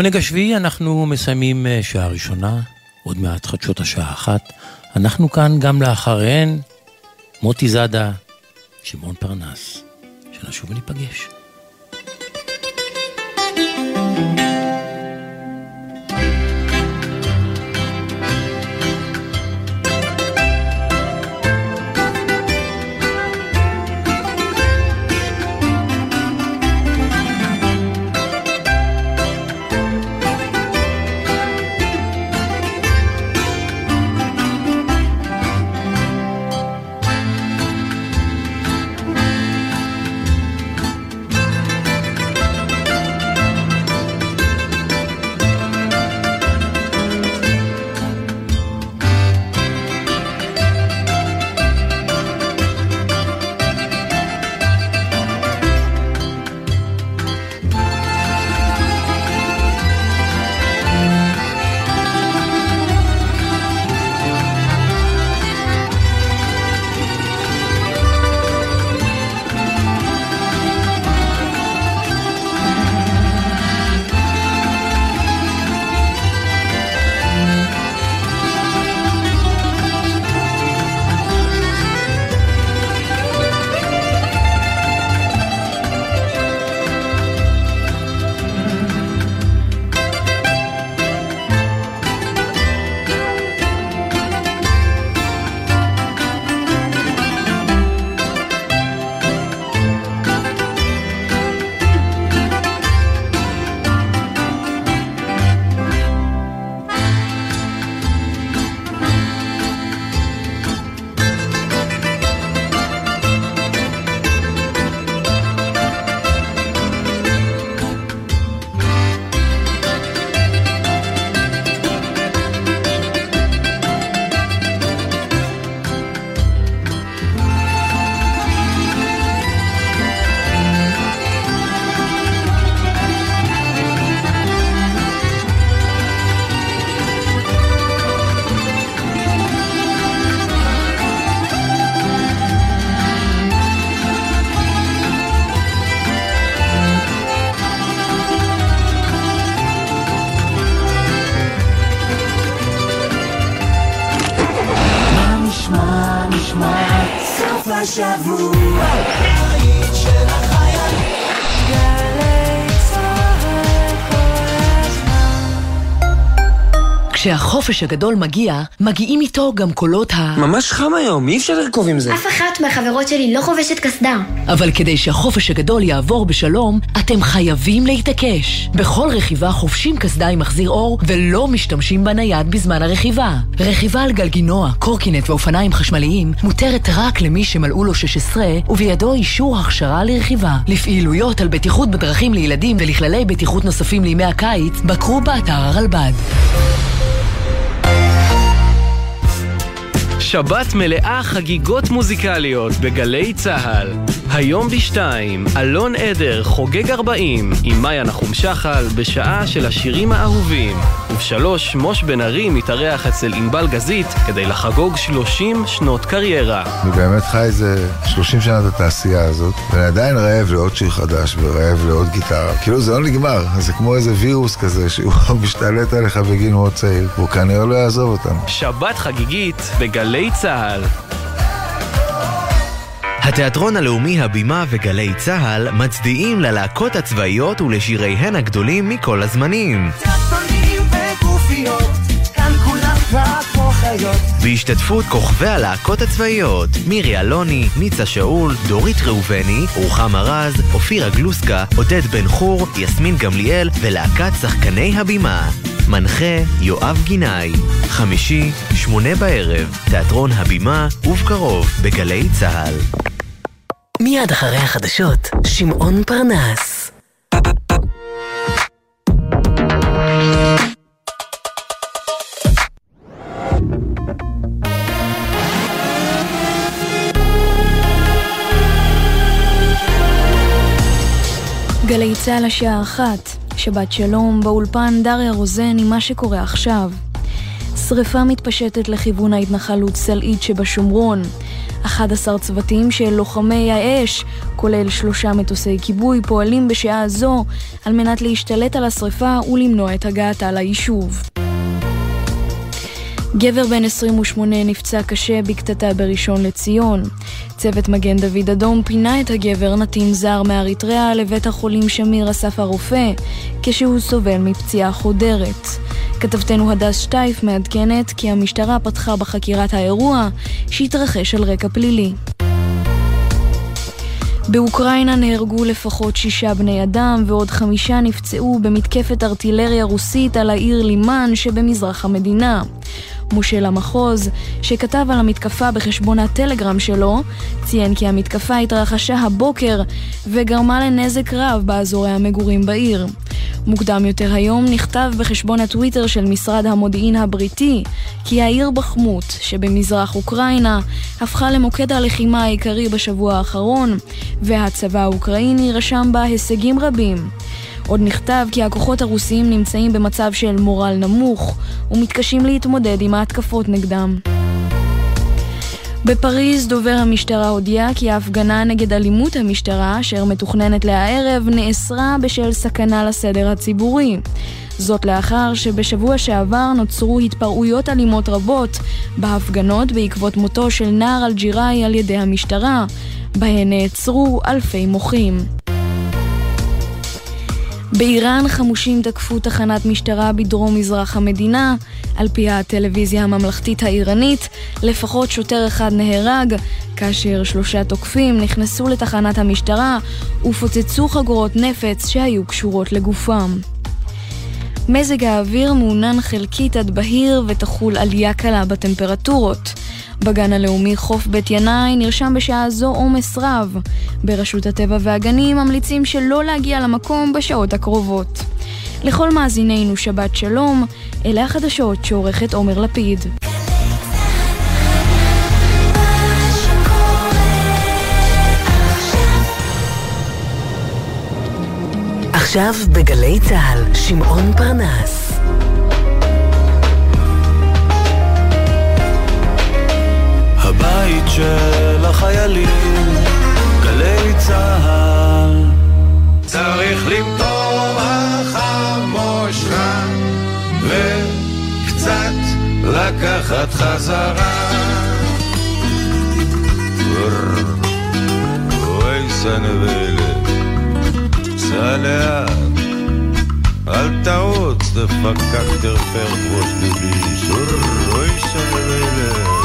העונג השביעי אנחנו מסיימים אה, שעה ראשונה, עוד מעט חדשות השעה אחת. אנחנו כאן גם לאחריהן, מוטי זאדה, שמעון פרנס, שנשוב וניפגש. à vous. כשהחופש הגדול מגיע, מגיעים איתו גם קולות ה... ממש חם היום, אי אפשר לרכוב עם זה. אף אחת מהחברות שלי לא חובשת קסדה. אבל כדי שהחופש הגדול יעבור בשלום, אתם חייבים להתעקש. בכל רכיבה חובשים קסדה עם מחזיר אור ולא משתמשים בנייד בזמן הרכיבה. רכיבה על גלגינוע, קורקינט ואופניים חשמליים מותרת רק למי שמלאו לו 16 ובידו אישור הכשרה לרכיבה. לפעילויות על בטיחות בדרכים לילדים ולכללי בטיחות נוספים לימי הקיץ, בקרו באתר הרלב"ד. שבת מלאה חגיגות מוזיקליות בגלי צה"ל. היום בשתיים, אלון עדר חוגג 40 עם מאיה נחום שחל בשעה של השירים האהובים. ובשלוש, מוש בן ארי מתארח אצל ענבל גזית כדי לחגוג 30 שנות קריירה. אני באמת חי איזה 30 שנה את התעשייה הזאת, ואני עדיין רעב לעוד שיר חדש ורעב לעוד גיטרה. כאילו זה לא נגמר, זה כמו איזה וירוס כזה שהוא משתלט עליך בגיל מאוד צעיר, והוא כנראה לא יעזוב אותנו. שבת חגיגית בגלי צה"ל. התיאטרון הלאומי הבימה וגלי צה"ל מצדיעים ללהקות הצבאיות ולשיריהן הגדולים מכל הזמנים. בהשתתפות כוכבי הלהקות הצבאיות מירי אלוני, ניצה שאול, דורית ראובני, רוחמה רז, אופירה גלוסקה, עודד בן חור, יסמין גמליאל ולהקת שחקני הבימה. מנחה יואב גינאי. חמישי, שמונה בערב, תיאטרון הבימה, ובקרוב בגלי צה"ל. מיד אחרי החדשות, שמעון פרנס. גלי צה"ל השעה אחת, שבת שלום, באולפן דריה רוזן עם מה שקורה עכשיו. שריפה מתפשטת לכיוון ההתנחלות סלעית שבשומרון. 11 צוותים של לוחמי האש, כולל שלושה מטוסי כיבוי, פועלים בשעה זו על מנת להשתלט על השרפה ולמנוע את הגעתה ליישוב. גבר בן 28 נפצע קשה בקטטה בראשון לציון. צוות מגן דוד אדום פינה את הגבר נתין זר מאריתריאה לבית החולים שמיר אסף הרופא, כשהוא סובל מפציעה חודרת. כתבתנו הדס שטייף מעדכנת כי המשטרה פתחה בחקירת האירוע שהתרחש על רקע פלילי. באוקראינה נהרגו לפחות שישה בני אדם ועוד חמישה נפצעו במתקפת ארטילריה רוסית על העיר לימן שבמזרח המדינה. מושל המחוז, שכתב על המתקפה בחשבון הטלגרם שלו, ציין כי המתקפה התרחשה הבוקר וגרמה לנזק רב באזורי המגורים בעיר. מוקדם יותר היום נכתב בחשבון הטוויטר של משרד המודיעין הבריטי כי העיר בחמות שבמזרח אוקראינה הפכה למוקד הלחימה העיקרי בשבוע האחרון והצבא האוקראיני רשם בה הישגים רבים. עוד נכתב כי הכוחות הרוסיים נמצאים במצב של מורל נמוך ומתקשים להתמודד עם ההתקפות נגדם. בפריז דובר המשטרה הודיע כי ההפגנה נגד אלימות המשטרה, אשר מתוכננת להערב, נאסרה בשל סכנה לסדר הציבורי. זאת לאחר שבשבוע שעבר נוצרו התפרעויות אלימות רבות בהפגנות בעקבות מותו של נער אלג'יראי על ידי המשטרה, בהן נעצרו אלפי מוחים. באיראן חמושים תקפו תחנת משטרה בדרום מזרח המדינה. על פי הטלוויזיה הממלכתית האיראנית, לפחות שוטר אחד נהרג, כאשר שלושה תוקפים נכנסו לתחנת המשטרה ופוצצו חגורות נפץ שהיו קשורות לגופם. מזג האוויר מעונן חלקית עד בהיר ותחול עלייה קלה בטמפרטורות. בגן הלאומי חוף בית ינאי נרשם בשעה זו עומס רב. ברשות הטבע והגנים ממליצים שלא להגיע למקום בשעות הקרובות. לכל מאזינינו שבת שלום, אלה החדשות שעורכת עומר לפיד. עכשיו בגלי צה"ל, שמעון פרנס. הבית של החיילים, גלי צה"ל. צריך למטום החמושה וקצת לקחת חזרה. אוי סנבלת, סע לאט, אל תעוץ, דפקק דרפר ראש בביש. אוי סנבלת.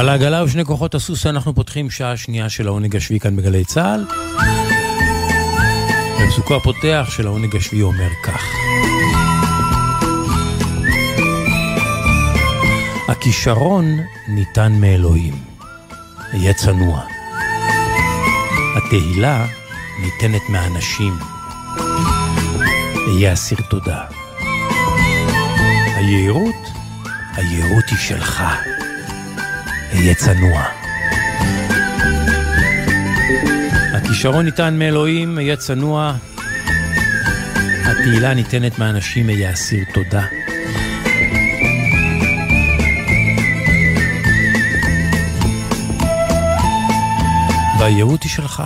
על העגלה ושני כוחות הסוס אנחנו פותחים שעה שנייה של העונג השביעי כאן בגלי צה"ל. בפסוקו הפותח של העונג השביעי אומר כך: הכישרון ניתן מאלוהים, היה צנוע. התהילה ניתנת מאנשים, היה אסיר תודה. היהירות, היהירות היא שלך. היה צנוע. הכישרון ניתן מאלוהים, היה צנוע. התהילה ניתנת מאנשים, היה אסיר תודה. והייעוד היא שלך.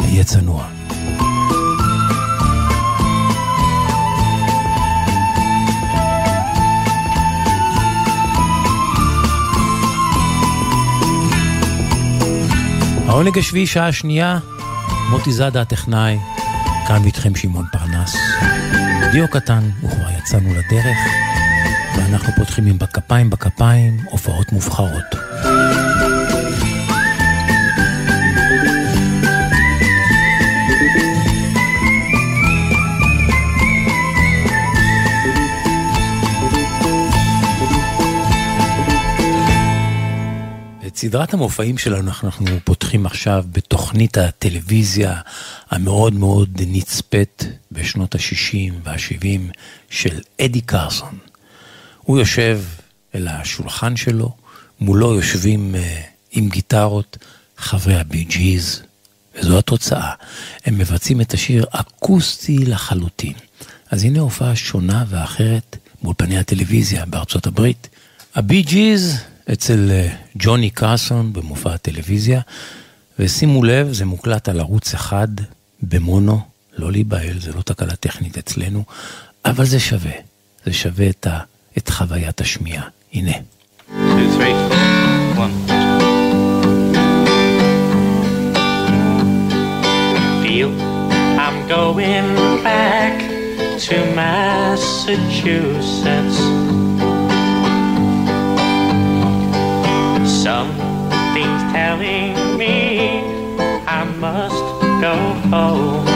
היה צנוע. העונג השביעי, שעה שנייה, מוטי זאדה הטכנאי, כאן ואיתכם שמעון פרנס. דיו קטן, וכבר יצאנו לדרך, ואנחנו פותחים עם בכפיים בכפיים, הופעות מובחרות. סדרת המופעים שלנו אנחנו פותחים עכשיו בתוכנית הטלוויזיה המאוד מאוד נצפית בשנות ה-60 וה-70 של אדי קרסון. הוא יושב אל השולחן שלו, מולו יושבים uh, עם גיטרות חברי הבי ג'יז, וזו התוצאה. הם מבצעים את השיר אקוסטי לחלוטין. אז הנה הופעה שונה ואחרת באולפני הטלוויזיה בארצות הברית. הבי ג'יז אצל אה, ג'וני קרסון במופע הטלוויזיה, ושימו לב, זה מוקלט על ערוץ אחד במונו, לא להיבהל, זה לא תקלה טכנית אצלנו, אבל זה שווה, זה שווה את, ה, את חוויית השמיעה. הנה. I'm going back to Massachusetts. Something's telling must go home.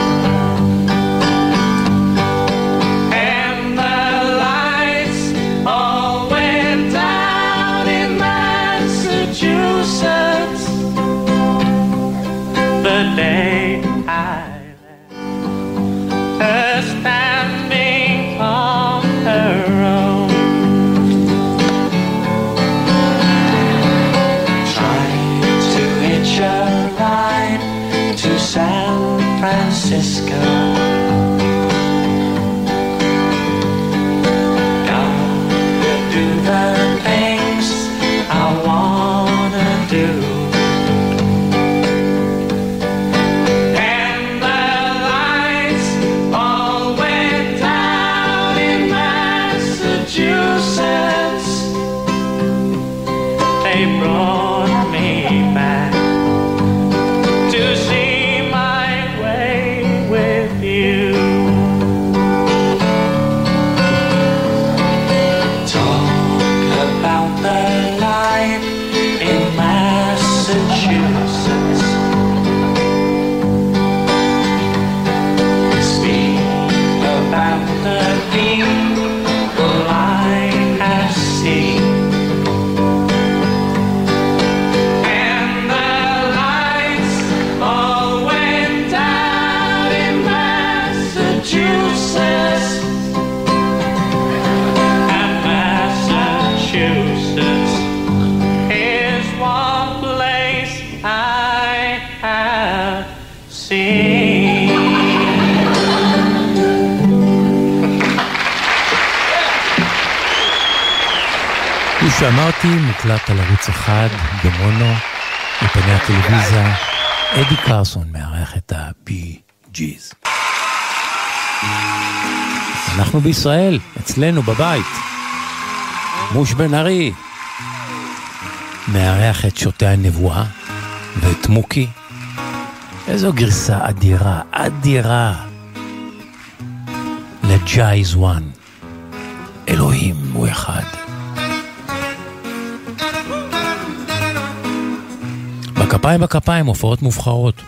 אד שירן מארח את הבי ג'יז. אנחנו בישראל, אצלנו בבית. מוש בן ארי מארח את שוטי הנבואה ואת מוקי. איזו גרסה אדירה, אדירה. Ladies one. בכפיים בכפיים, הופעות מובחרות.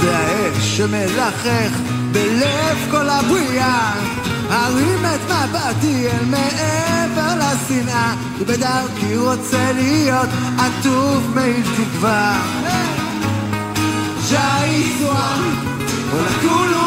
זה האש שמלחך בלב כל הבריאה. הרים את מבטי אל מעבר לשנאה ובדרכי רוצה להיות עטוב מעיל תקווה. ג'אי זוהר, כל הכולו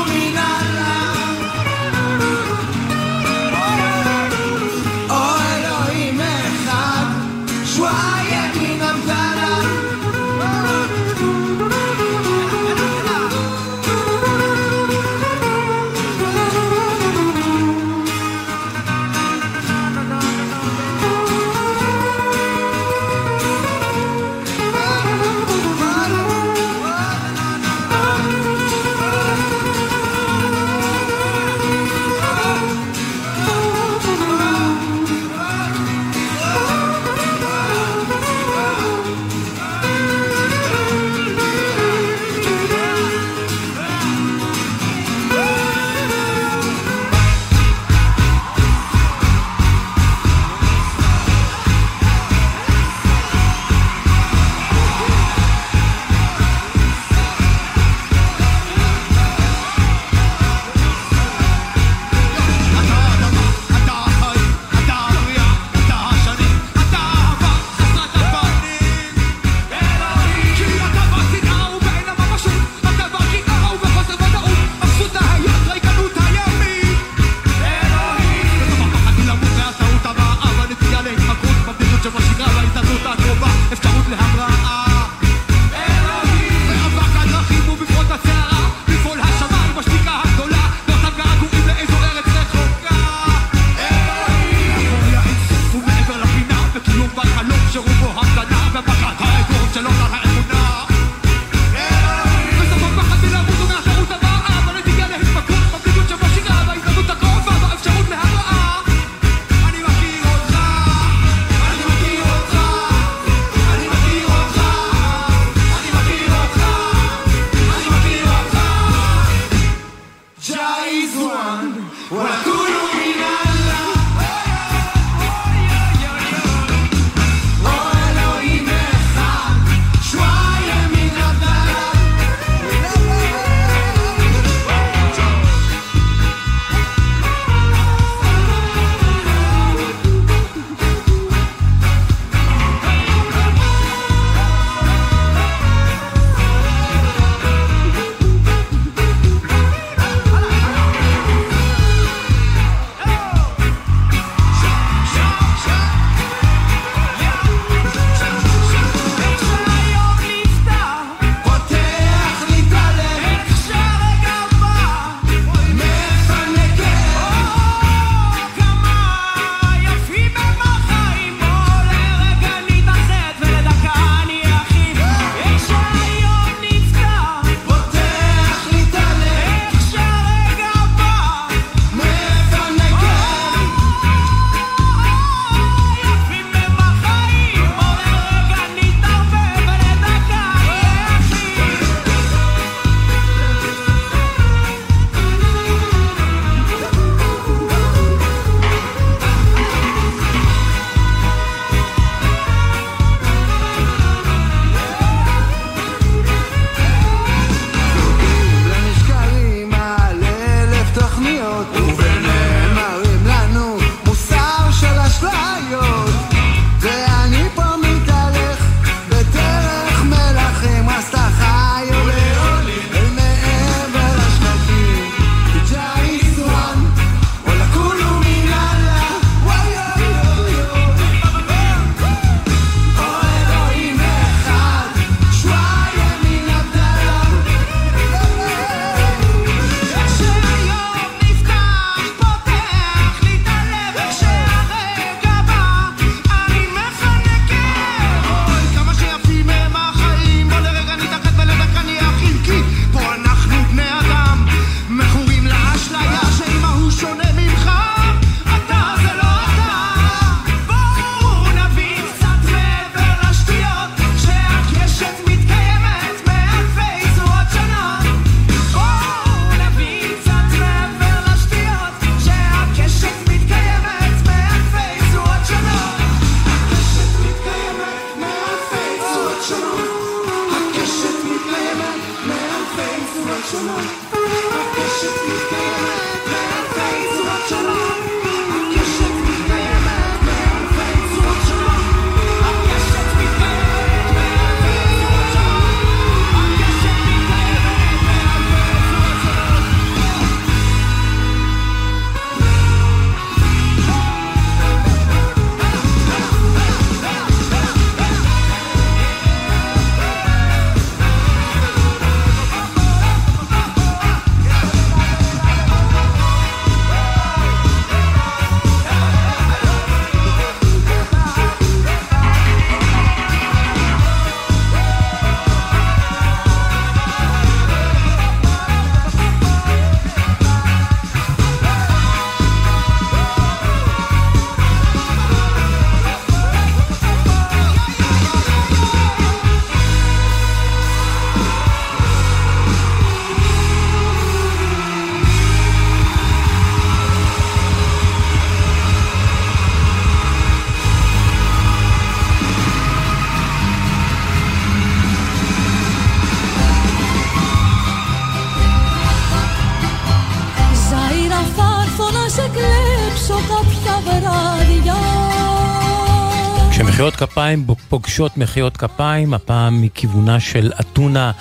כפיים פוגשות מחיאות כפיים, הפעם מכיוונה של אתונה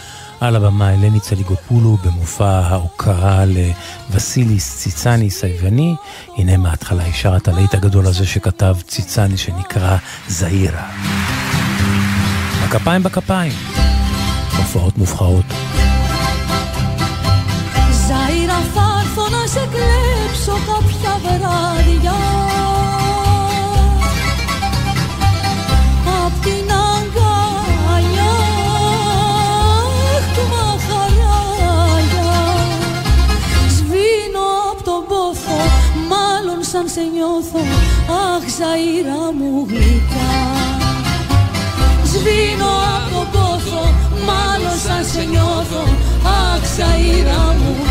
על הבמה אלני צליגופולו במופע ההוקרה לווסיליס ציצניס היווני. הנה מההתחלה היא שרה את הלהיט הגדול הזה שכתב ציצניס שנקרא זעירה. הכפיים בכפיים, הופעות מובחרות. Σε νιώθω Αχ, Ζαΐρα μου γλυκά Σβήνω απ' τον πόθο, μάλλον σαν σε νιώθω Αχ, Ζαΐρα μου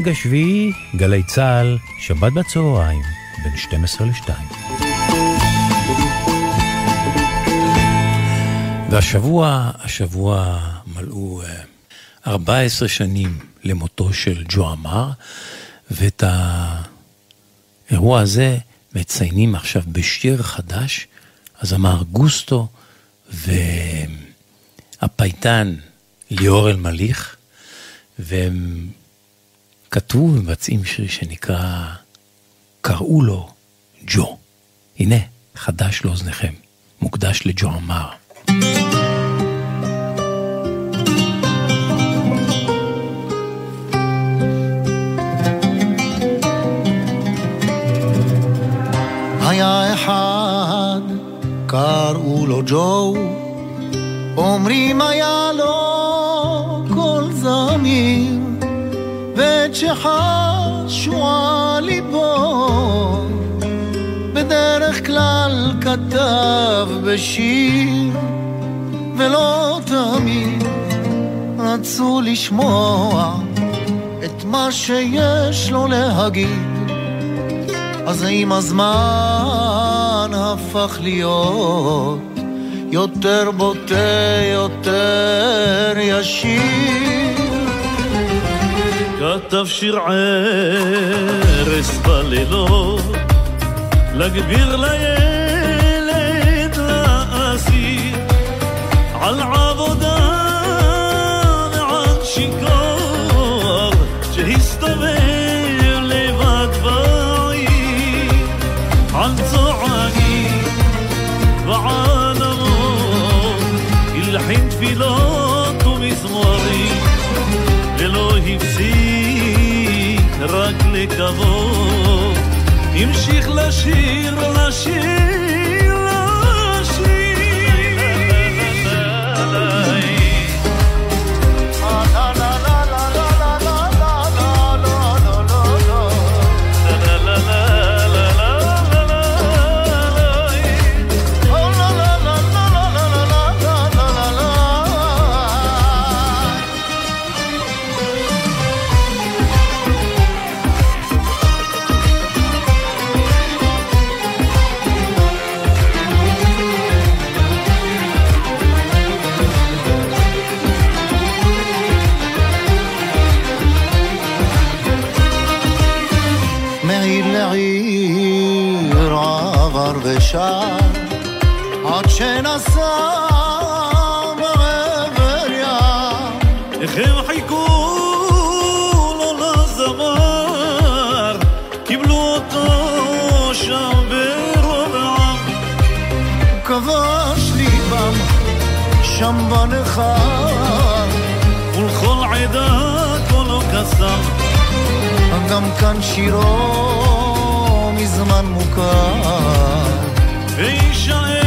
העונג השביעי, גלי צה"ל, שבת בצהריים, בין 12 ל-2. והשבוע, השבוע מלאו אה, 14 שנים למותו של ג'ו עמר, ואת האירוע הזה מציינים עכשיו בשיר חדש, הזמר גוסטו והפייטן ליאור אלמליך, והם כתבו ומבצעים שיר שנקרא קראו לו ג'ו. הנה, חדש לאוזניכם, מוקדש לג'ו אחד, קראו לו ג'ו, אומרים היה לו קול זמיר, ועת שחשו על ליבו, בדרך כלל כתב בשיר, ולא תמיד רצו לשמוע את מה שיש לו להגיד. אז עם הזמן הפך להיות יותר בוטה, יותר ישיר. כתב שיר ערש בלילות, להגביר לילד לאסיר, על עבודה ועל שיכור, שהסתובב לבד בעיר, על צוענים ועל אמות, הלחין תפילות ומזמורים. ולא הפסיק רק לקוות, המשיך לשיר, לשיר. עד שנסע מעבר ים. איך הם חיכו לו לזמר, קיבלו אותו שם ברוב העם. הוא כבש ליבם שם בנכר, ולכל עדה קולו קסם. גם כאן שירו מזמן מוכר. inşa et.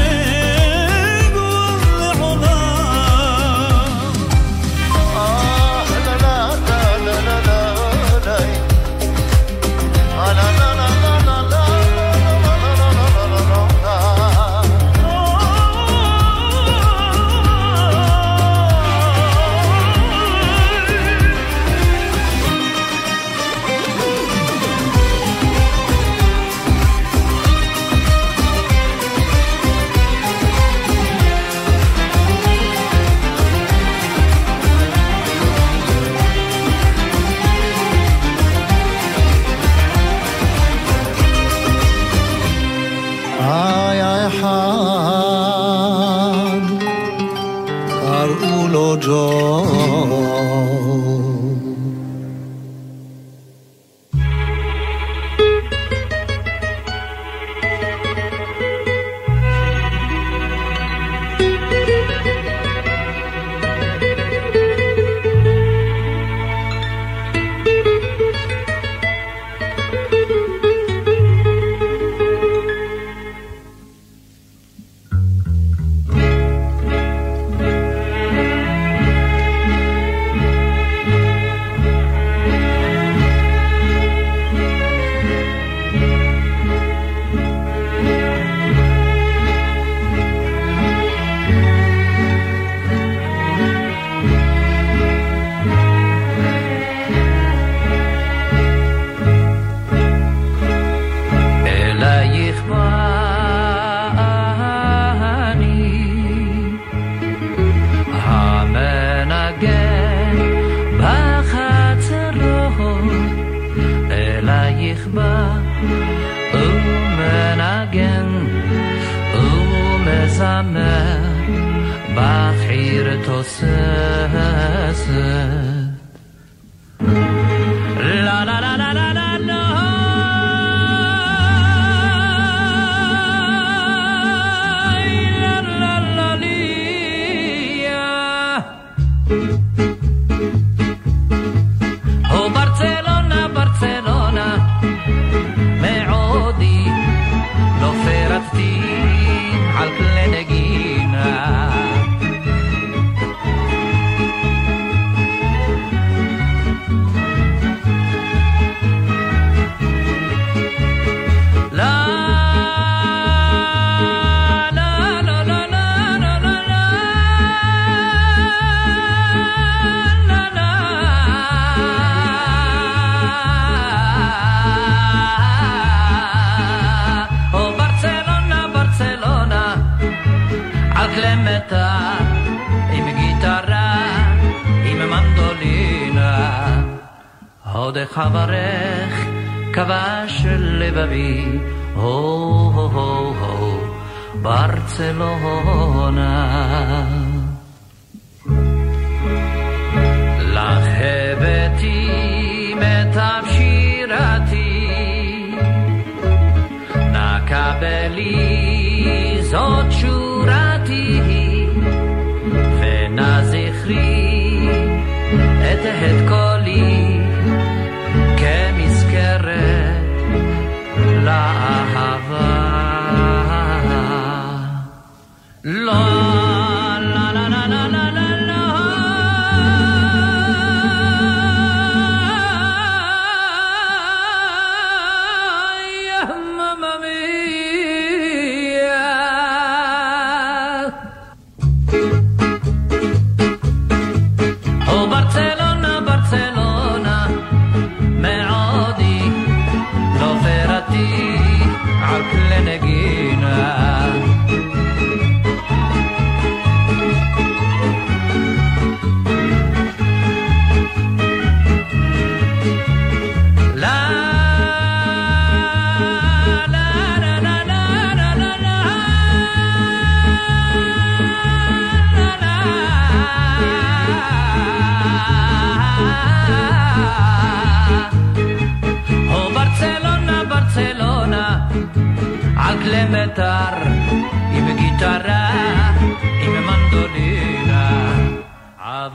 Barcelona.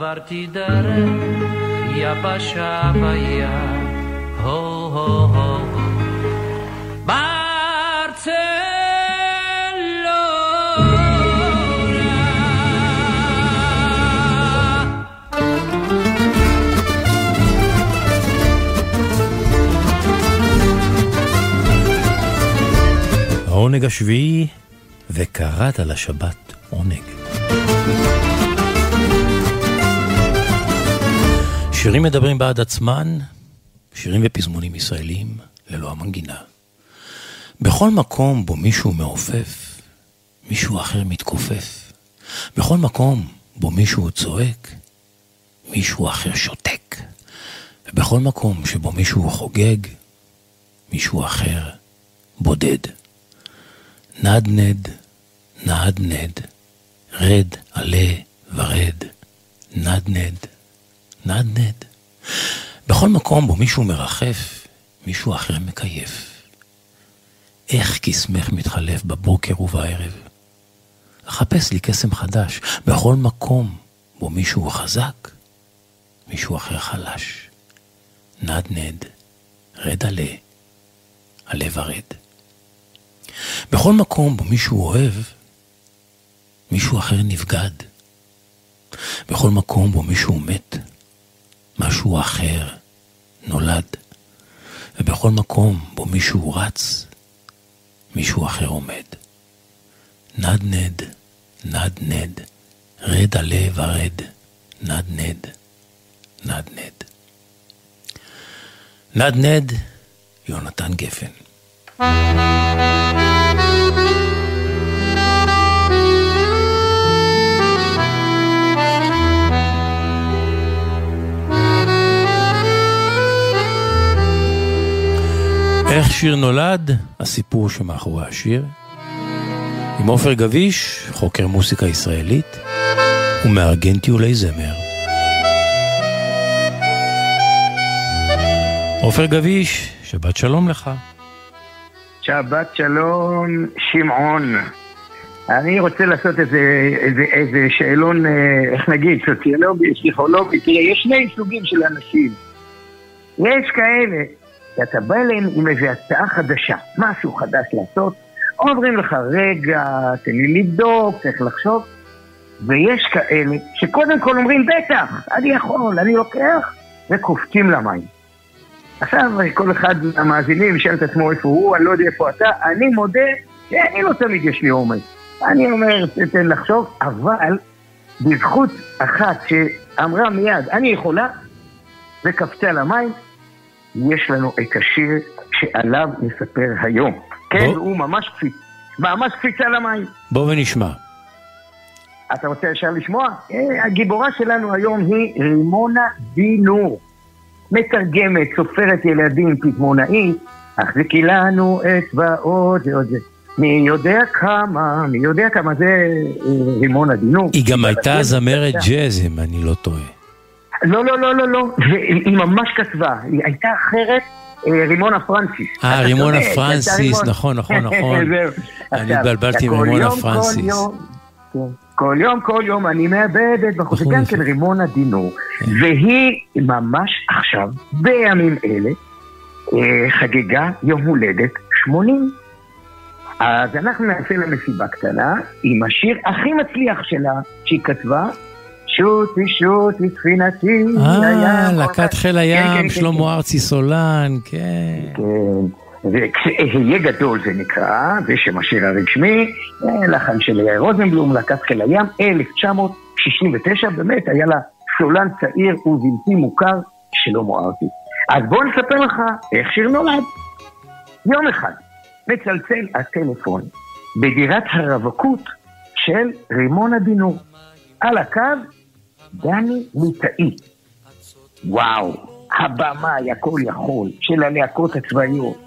עברתי דרך יבשה בים, הו הו הו. ברצלונה. העונג השביעי, וקראת לשבת עונג. שירים מדברים בעד עצמן, שירים ופזמונים ישראלים ללא המנגינה. בכל מקום בו מישהו מעופף, מישהו אחר מתכופף. בכל מקום בו מישהו צועק, מישהו אחר שותק. ובכל מקום שבו מישהו חוגג, מישהו אחר בודד. נדנד, נדנד, רד, עלה ורד, נדנד, נדנד. בכל מקום בו מישהו מרחף, מישהו אחר מקייף. איך קסמך מתחלף בבוקר ובערב. אחפש לי קסם חדש, בכל מקום בו מישהו חזק, מישהו אחר חלש. נדנד, רד עלה, עלה ורד. בכל מקום בו מישהו אוהב, מישהו אחר נבגד. בכל מקום בו מישהו מת, משהו אחר נולד. ובכל מקום בו מישהו רץ, מישהו אחר עומד. נדנד, נדנד, רד עלה ורד, נדנד, נדנד. נדנד, יונתן גפן. איך שיר נולד? הסיפור שמאחורי השיר. עם עופר גביש, חוקר מוסיקה ישראלית, ומארגן טיולי זמר. עופר גביש, שבת שלום לך. שבת שלום, שמעון. אני רוצה לעשות איזה, איזה, איזה שאלון, אה, איך נגיד, סוציולוגי, פסיכולוגי. תראה, יש שני סוגים של אנשים. יש כאלה שאתה בא אליהם עם איזו הצעה חדשה, משהו חדש לעשות, אומרים לך, רגע, תן לי לבדוק, צריך לחשוב. ויש כאלה שקודם כל אומרים, בטח, אני יכול, אני לוקח, וקופצים למים. עכשיו כל אחד מהמאזינים ישאל את עצמו איפה הוא, אני לא יודע איפה אתה, אני מודה שאני לא תמיד יש לי אומץ. אני אומר, תן לחשוב, אבל בזכות אחת שאמרה מיד, אני יכולה, וקפצה למים, יש לנו את השיר שעליו נספר היום. כן, בוא. הוא ממש קפיץ, ממש קפיצה למים. בוא ונשמע. אתה רוצה ישר לשמוע? אה, הגיבורה שלנו היום היא רימונה דינור. מתרגמת, סופרת ילדים, פזמונאית, החזיקי לנו אצבעות, ועוד זה. מי יודע כמה, מי יודע כמה זה אה, רימונה דינור. היא גם הייתה זמרת ג'אז, אם אני לא טועה. לא, לא, לא, לא, לא, והיא היא ממש כתבה, היא הייתה אחרת, אה, רימונה פרנסיס. אה, רימונה פרנסיס. נכון, נכון, נכון. אני התבלבלתי עם רימונה פרנסיס. כן. כל יום, כל יום אני מאבדת בחוץ, זה גם כן רימונה דינור, כן. והיא ממש עכשיו, בימים אלה, אה, חגגה יום הולדת 80. אז אנחנו נעשה לה מסיבה קטנה עם השיר הכי מצליח שלה, שהיא כתבה, שוטי שוטי ספינתי, אה, הים להקת חיל כן, הים, כן, שלמה ארצי סולן, כן. כן, וכשאהיה גדול זה נקרא, זה שם השיר הרשמי, לחן של רוזנבלום, להקת חיל הים, 1969, באמת היה לה סולן צעיר ובלתי מוכר, שלמה ארצי. אז בואו נספר לך איך שיר נולד. יום אחד מצלצל הטלפון בדירת הרווקות של רימונה דינור. על הקו, דני ליטאי. וואו, הבמאי הכל יכול של הלהקות הצבאיות.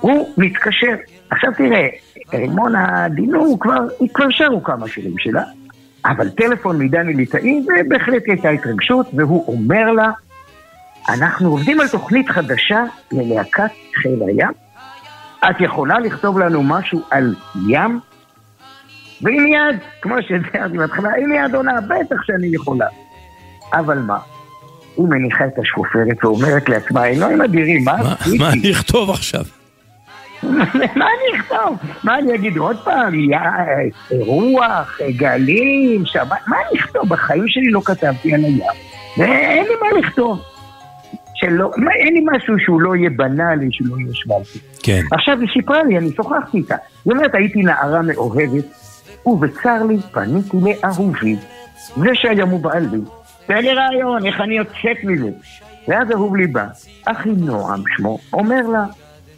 הוא מתקשר. עכשיו תראה, רימונה דינור כבר, היא כבר שרו כמה שירים שלה, אבל טלפון מדני ליטאי, ובהחלט הייתה התרגשות, והוא אומר לה, אנחנו עובדים על תוכנית חדשה ללהקת חיל הים, את יכולה לכתוב לנו משהו על ים? והיא מיד, כמו שתיארתי בהתחלה, היא מיד עונה, בטח שאני יכולה. אבל מה? היא מניחה את השקופרת ואומרת לעצמה, אלוהים אדירים, מה? מה אני אכתוב עכשיו? מה אני אכתוב? מה אני אגיד עוד פעם? יא, רוח, גלים, שבת, מה אני אכתוב? בחיים שלי לא כתבתי על הים. ואין לי מה לכתוב. שלא, אין לי משהו שהוא לא יהיה בנאלי, שהוא לא יהיה שוואלטי. כן. עכשיו היא סיפרה לי, אני שוחחתי איתה. היא אומרת, הייתי נערה מאוהבת, ובצר לי פניתי לאהובי, זה שהיום הוא בעלי. תן לי רעיון, איך אני יוצאת מזה. ואז אהוב לי בא, אחי נועם שמו, אומר לה,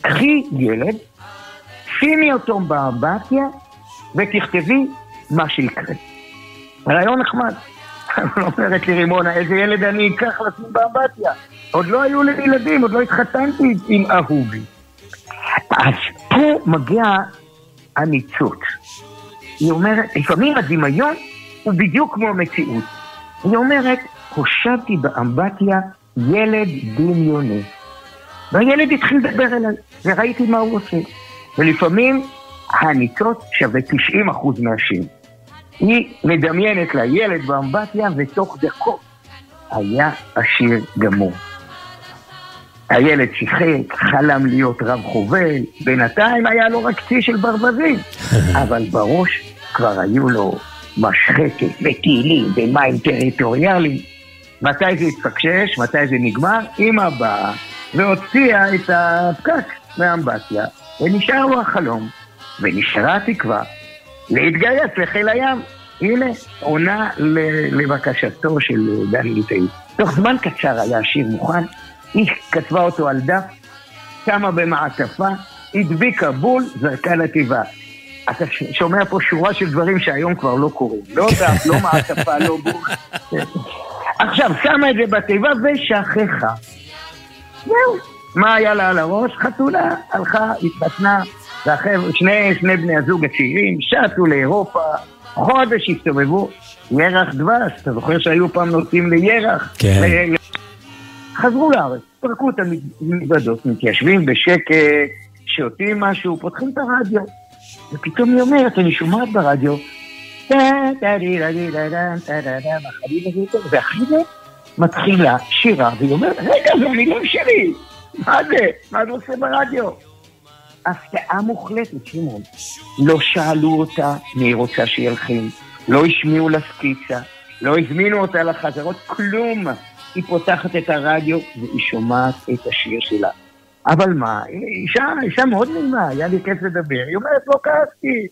קחי ילד, שימי אותו באמבטיה ותכתבי מה שיקרה. רעיון נחמד. אבל אומרת לי רימונה, איזה ילד אני אקח לשים באמבטיה? עוד לא היו לי ילדים, עוד לא התחתנתי עם אהובי. אז פה מגיע הניצוץ. היא אומרת, לפעמים הדמיון הוא בדיוק כמו המציאות. היא אומרת, הושבתי באמבטיה ילד דמיוני. והילד התחיל לדבר אליי, וראיתי מה הוא עושה. ולפעמים הניצוץ שווה 90% מהשיר. היא מדמיינת לה ילד באמבטיה, ותוך דקות היה השיר גמור. הילד שיחק, חלם להיות רב חובל, בינתיים היה לו רק צי של ברווזים, אבל בראש כבר היו לו משחקת ותהילים ומים טריטוריאליים. מתי זה התפקשש, מתי זה נגמר? אמא באה והוציאה את הפקק מהאמבטיה, ונשאר לו החלום, ונשארה התקווה להתגייס לחיל הים. הנה, עונה לבקשתו של דני ליטאי. תוך זמן קצר היה השיר מוכן, היא כתבה אותו על דף, שמה במעטפה, הדביקה בול, זרקה לתיבה. אתה שומע פה שורה של דברים שהיום כבר לא קורים. לא דף, לא מעטפה, לא בול. עכשיו, שמה את זה בתיבה ושכחה. זהו. מה היה לה על הראש? חתונה, הלכה, התחתנה, והחבר'ה, שני, שני בני הזוג הצעירים, שטו לאירופה, חודש הסתובבו, ירח דבש, אתה זוכר שהיו פעם נוסעים לירח? כן. ל- חזרו לארץ, פרקו את המזוודות, מתיישבים בשקט, שותים משהו, פותחים את הרדיו, ופתאום היא אומרת, אני שומעת ברדיו, ואחרי זה מתחילה שירה, והיא אומרת, רגע, זה המילים שלי, מה זה? מה זה עושה ברדיו? הפתעה מוחלטת, שמעון. לא שאלו אותה מי רוצה שילחין, לא השמיעו לה סקיצה, לא הזמינו אותה לחזרות, כלום. היא פותחת את הרדיו והיא שומעת את השיר שלה. אבל מה, אישה, אישה מאוד נעימה, היה לי כיף לדבר, היא אומרת, לא כעסתי.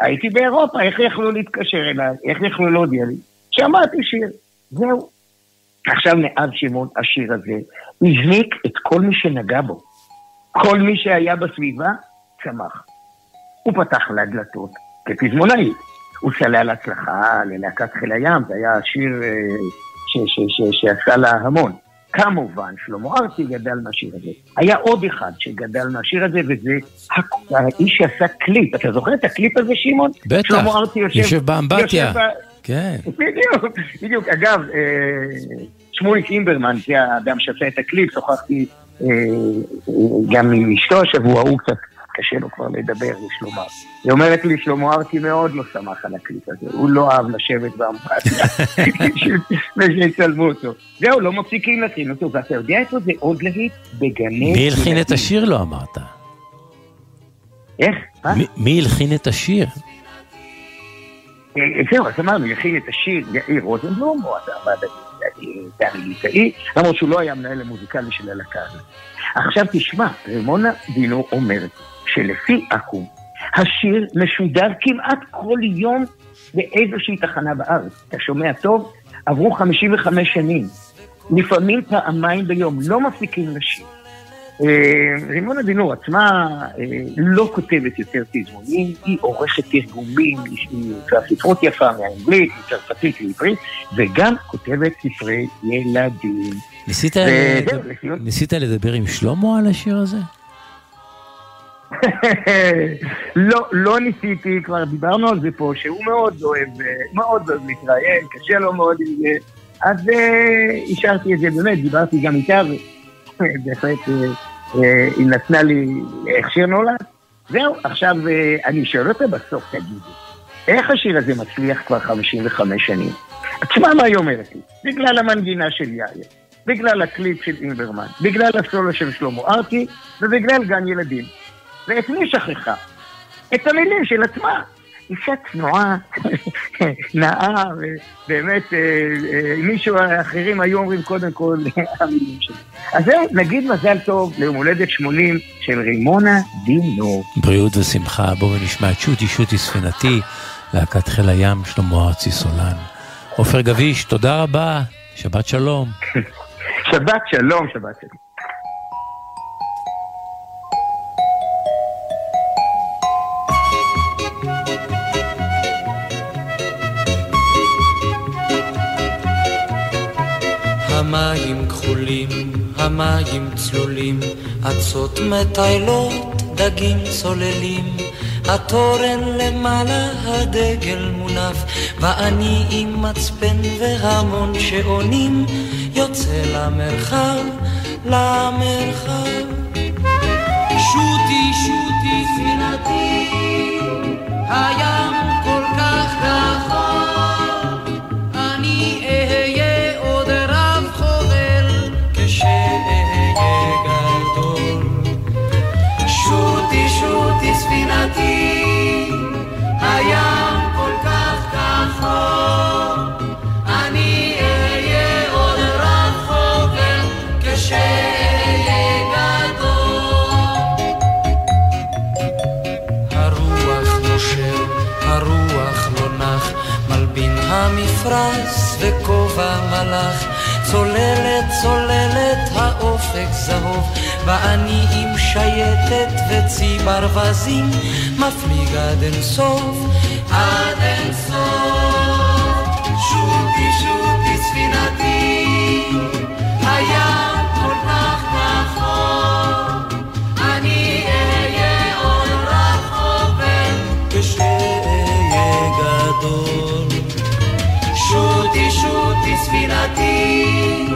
הייתי באירופה, איך יכלו להתקשר אליי? איך יכלו להודיע לי? שמעתי שיר, זהו. עכשיו מאז שמעון, השיר הזה הזניק את כל מי שנגע בו. כל מי שהיה בסביבה צמח. הוא פתח לה דלתות כפזמונאי. הוא סלל הצלחה ללהקת חיל הים, זה היה שיר אה, שעשה לה המון. כמובן, שלמה ארצי גדל מהשיר הזה. היה עוד אחד שגדל מהשיר הזה, וזה האיש שעשה קליפ. אתה זוכר את הקליפ הזה, שמעון? בטח, שלמה ארצי יושב... יושב באמבטיה. יושב כן. בדיוק, בדיוק. אגב, אה, שמוליק אימברמן, זה האדם שעשה את הקליפ, שוחחתי אה, אה, גם עם אשתו השבוע, הוא קצת קשה לו כבר לדבר לשלמה. היא אומרת לי, שלמה ארצי מאוד לא שמח על הקליפ הזה, הוא לא אהב לשבת באמבטיה, ושיצלמו אותו. זהו, לא מפסיקים להקרין אותו, ואתה יודע איפה זה עוד להיט? בגני... מי הלחין את. השיר לא אמרת? איך? מי- הלחין את השיר? אה, זהו, אז אמרנו, יכין את השיר יאיר רוזנבלום, או עבד דני ליטאי, למרות שהוא לא היה המנהל המוזיקלי של הלהקה הזאת. עכשיו תשמע, רמונה דינו אומרת שלפי אקו"ם, השיר משודר כמעט כל יום באיזושהי תחנה בארץ. אתה שומע טוב? עברו 55 שנים. לפעמים פעמיים ביום, לא מפסיקים לשיר. אה, רימונה דינור עצמה אה, לא כותבת יותר תזמונים, היא עורכת תרגומים, היא עושה ספרות יפה מאנגלית, מצרפתית לעברית, וגם כותבת ספרי ילדים. ניסית לדבר עם שלמה על השיר הזה? לא, לא ניסיתי, כבר דיברנו על זה פה, שהוא מאוד אוהב, אה, מאוד אוהב להתראיין, קשה לו מאוד עם זה, אז אה, השארתי את זה באמת, דיברתי גם איתה, ובהחלט אה, אה, היא נתנה לי איך שיר נולד. זהו, עכשיו אה, אני שואל אותה בסוף, תגידי, איך השיר הזה מצליח כבר 55 שנים? תשמע מה היא אומרת לי, בגלל המנגינה של יאיר, בגלל הקליפ של אינברמן, בגלל הסולו של שלמה ארצי ובגלל גן ילדים. ואת מי שכחה? את המילים של עצמה. אישה צנועה, נאה, ובאמת, אה, אה, מישהו, האחרים היו אומרים קודם כל המילים שלי. אז זהו, נגיד מזל טוב ליום הולדת 80 של רימונה דינו. בריאות ושמחה, בואו ונשמע את שוטי שוטי ספינתי, להקת חיל הים, שלמה ארצי סולן. עופר גביש, תודה רבה, שבת שלום. שבת שלום, שבת שלום. המים כחולים, המים צלולים, אצות מטיילות, דגים צוללים. התורן למעלה, הדגל מונף, ואני עם מצפן והמון שעונים, יוצא למרחב, למרחב. שוטי, שוטי, ספינתי, הים כל כך רחוק, המפרש וכובע מלאך, צוללת צוללת האופק זהוב, ואני עם שייטת וצי ברווזים, מפליג עד אין סוף, עד אין סוף. שוטי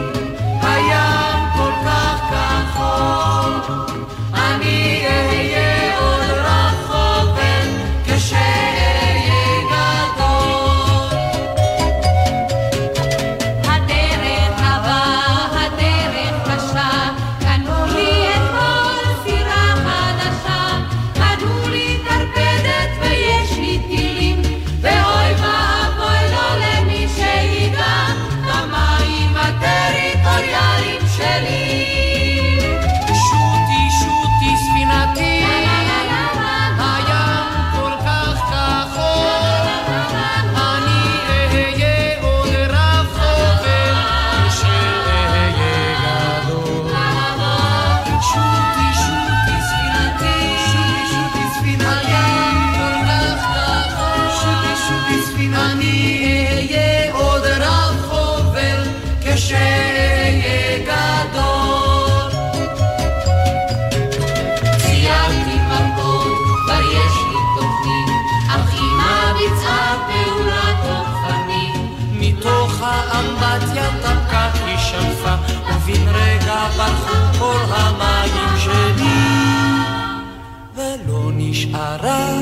ולא נשארה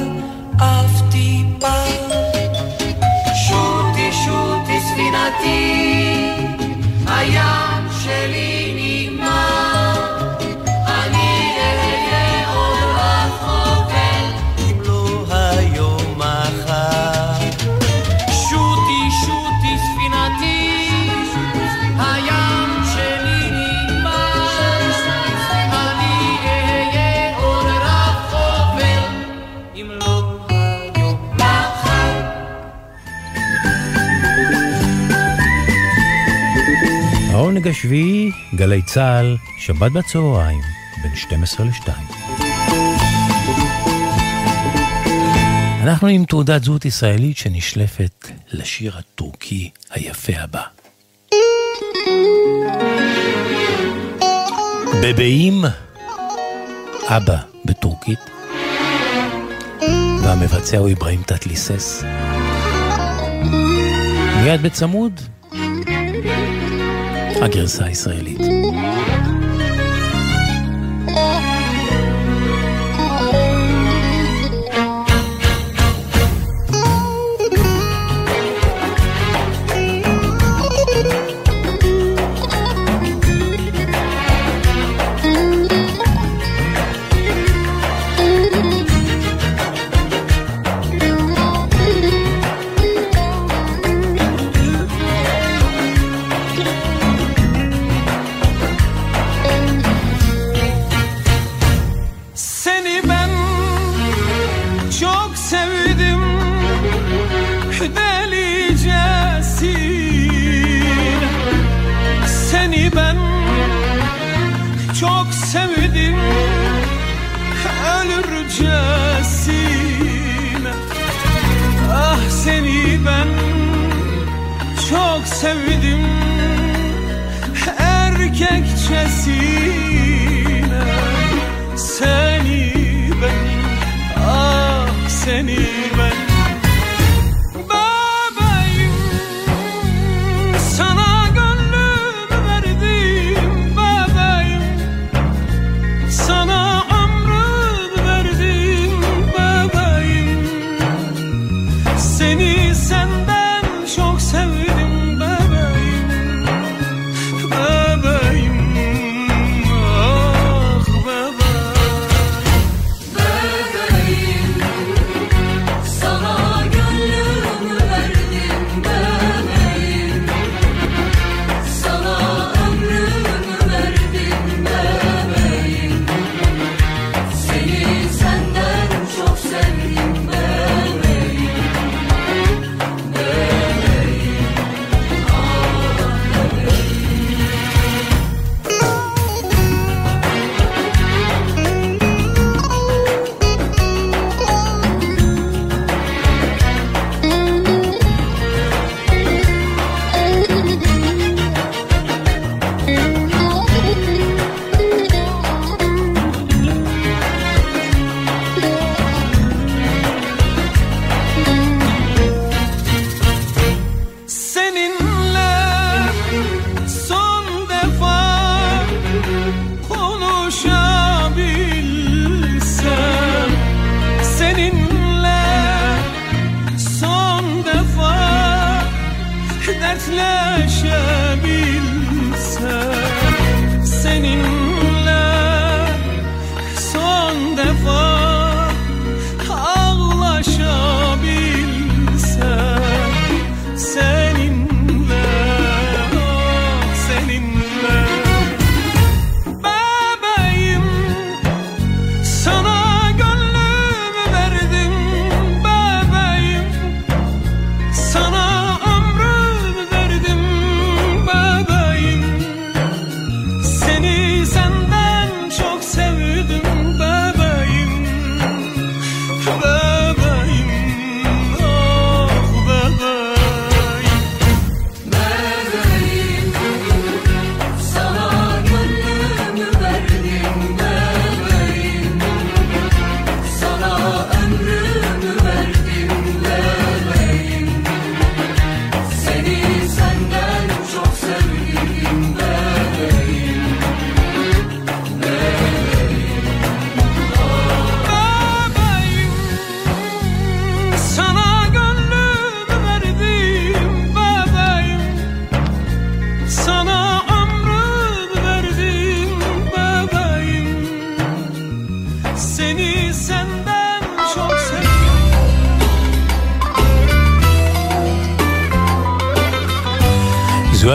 אף השביעי, גלי צה"ל, שבת בצהריים, בין 12 ל-2. אנחנו עם תעודת זהות ישראלית שנשלפת לשיר הטורקי היפה הבא. בבאים אבא בטורקית, והמבצע הוא אברהים תתליסס. מיד בצמוד, הגרסה הישראלית.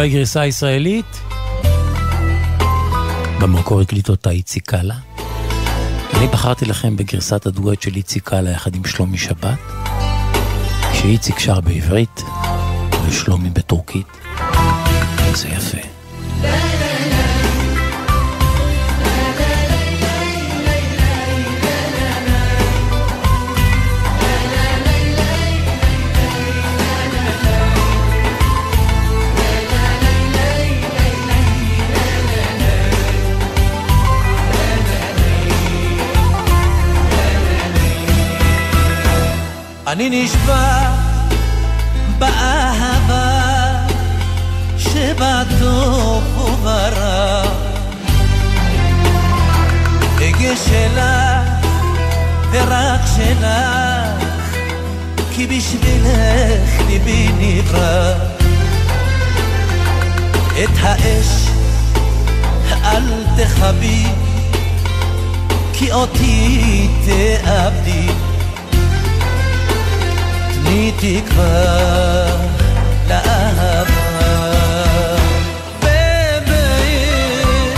זו הגרסה הישראלית. במקור הקליט אותה איציק קאלה. אני בחרתי לכם בגרסת הדואט של איציק קאלה יחד עם שלומי שבת, שאיציק שר בעברית ושלומי בטורקית. זה יפה. אני נשבע באהבה שבטוב וברע אגה שלך ורק שלך כי בשבילך ליבי נברא. את האש אל תכבי כי אותי תאבדי تكفى لا أهبى Bebeğim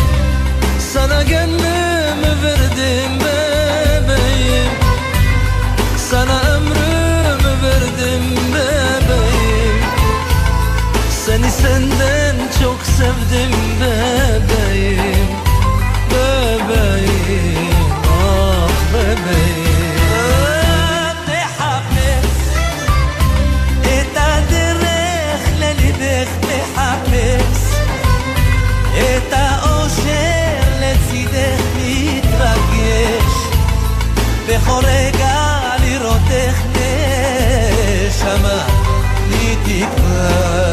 verdim bebeğim. Sana ömrümü verdim bebeğim. Seni senden çok sevdim bebeğim בכל רגע לראות איך נשמה לי תקווה.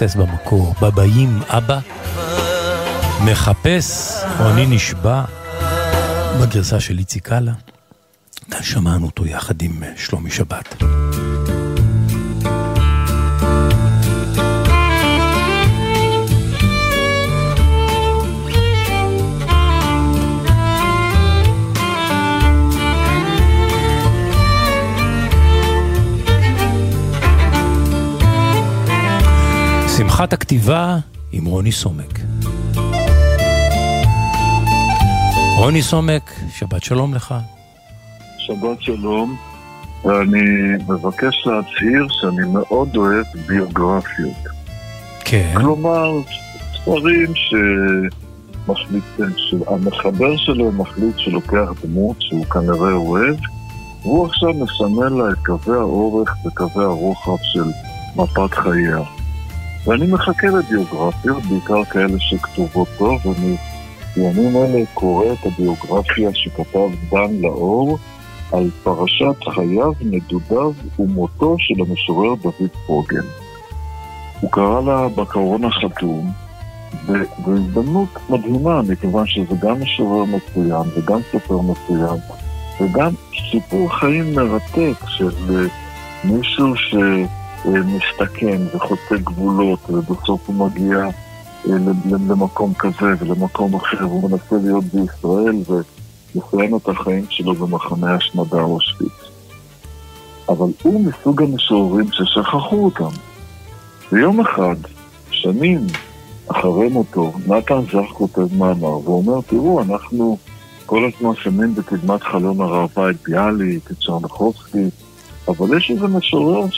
תתליסס במקור. בבאים אבא, מחפש, או אני נשבע, בגרסה של איציק קאלה. כאן שמענו אותו יחד עם שלומי שבת. שמחת הכתיבה עם רוני סומק. רוני סומק, שבת שלום לך. שבת שלום. ואני מבקש להצהיר שאני מאוד אוהב ביוגרפיות. כן. כלומר, ספרים שמחליט, שהמחבר שלו מחליט שלוקח דמות שהוא כנראה אוהב, והוא עכשיו מסמן לה את קווי האורך וקווי הרוחב של מפת חייה. ואני מחכה לביוגרפיות, בעיקר כאלה שכתובות טוב, ואני בימים אלה קורא את הביוגרפיה שכתב דן לאור על פרשת חייו, נדודיו ומותו של המשורר דוד פוגל. הוא קרא לה בקרון החתום, וזו מדהימה, מכיוון שזה גם משורר מצוין וגם סופר מצוין, וגם סיפור חיים מרתק של אה, מישהו שמסתכן וחוצה גבולות, ובסוף הוא מגיע אה, למקום כזה ולמקום אחר, הוא מנסה להיות בישראל ולסיים את החיים שלו במחנה השמדה אושוויץ. אבל הוא מסוג המשוררים ששכחו אותם. ויום אחד, שנים אחרי מותו, נתן זך כותב מאמר ואומר, תראו, אנחנו כל הזמן שמים בקדמת חלון הראווה את ביאליק, את צ'רנחובסקי, אבל יש איזה משורר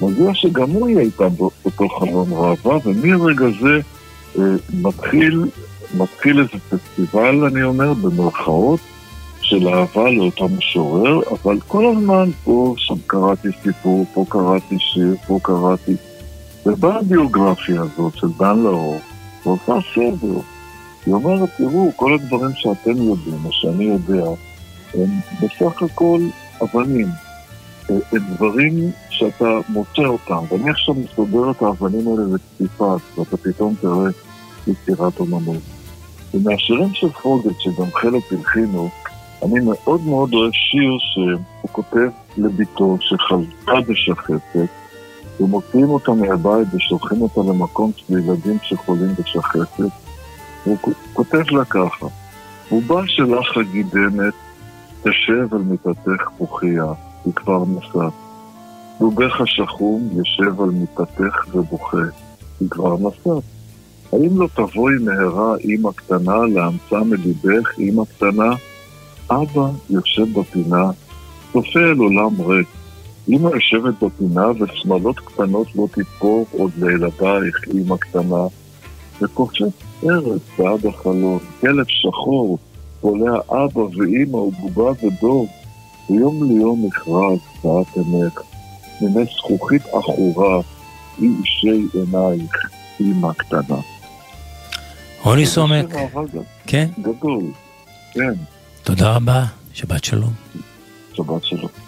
שמגיע שגם הוא יהיה איתם באותו חלון ראווה, ומרגע זה אה, מתחיל, מתחיל איזה פסטיבל, אני אומר, במרכאות, של אהבה לאותו משורר, אבל כל הזמן פה שם קראתי סיפור, פה קראתי שיר, פה קראתי... ובאה הביוגרפיה הזאת של דן לאור, ועושה סדר. היא אומרת, תראו, כל הדברים שאתם יודעים, או שאני יודע, הם בסך הכל אבנים. אה, הם דברים שאתה מוצא אותם, ואני עכשיו מסודר את האבנים האלה לקציפה, ואתה פתאום תראה יצירת אומנות. ומהשירים של פרוגל, שגם חלק הלחינו, אני מאוד מאוד אוהב שיר שהוא כותב לביתו שחזתה בשחפת, ומוציאים אותה מהבית ושולחים אותה למקום של ילדים שחולים בשחפת, והוא כותב לה ככה: רובה שלך הגידמת, תשב על מיטתך בוכייה, היא כבר נסעת. דובך השחום יושב על מיטתך ובוכה, היא כבר נסעת. האם לא תבואי מהרה אמא קטנה לאמצה מליבך, אמא קטנה? אבא יושב בפינה, צופה אל עולם ריק. אמא יושבת בפינה ושמלות קטנות לא תתפור עוד לילדייך, אמא קטנה. וקופצת ארץ בעד החלון, כלב שחור פולע אבא ואימא ובובה ודוב, ויום ליום מכרז, ואת עמק, מיני זכוכית עכורה, אי אישי עינייך, אימא קטנה. רוני סומק. כן, גדול, כן, תודה רבה, שבת שלום. שבת שלום.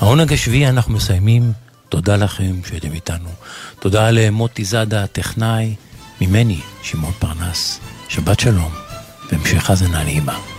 העונג השביעי אנחנו מסיימים. תודה לכם שהייתם איתנו. תודה למוטי זאדה הטכנאי, ממני, שמעון פרנס. שבת שלום, והמשך האזנה נעימה.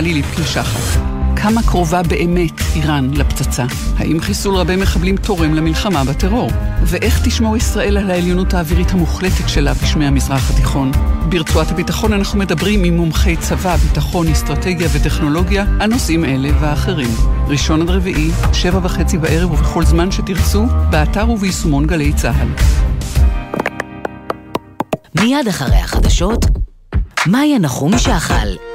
טלי ליפקין שחק. כמה קרובה באמת איראן לפצצה? האם חיסול רבי מחבלים תורם למלחמה בטרור? ואיך תשמור ישראל על העליונות האווירית המוחלטת שלה בשמי המזרח התיכון? ברצועת הביטחון אנחנו מדברים עם מומחי צבא, ביטחון, אסטרטגיה וטכנולוגיה על נושאים אלה והאחרים. ראשון עד רביעי, שבע וחצי בערב ובכל זמן שתרצו, באתר וביישומון גלי צה"ל. מיד אחרי החדשות, מאיה נחומי שחל.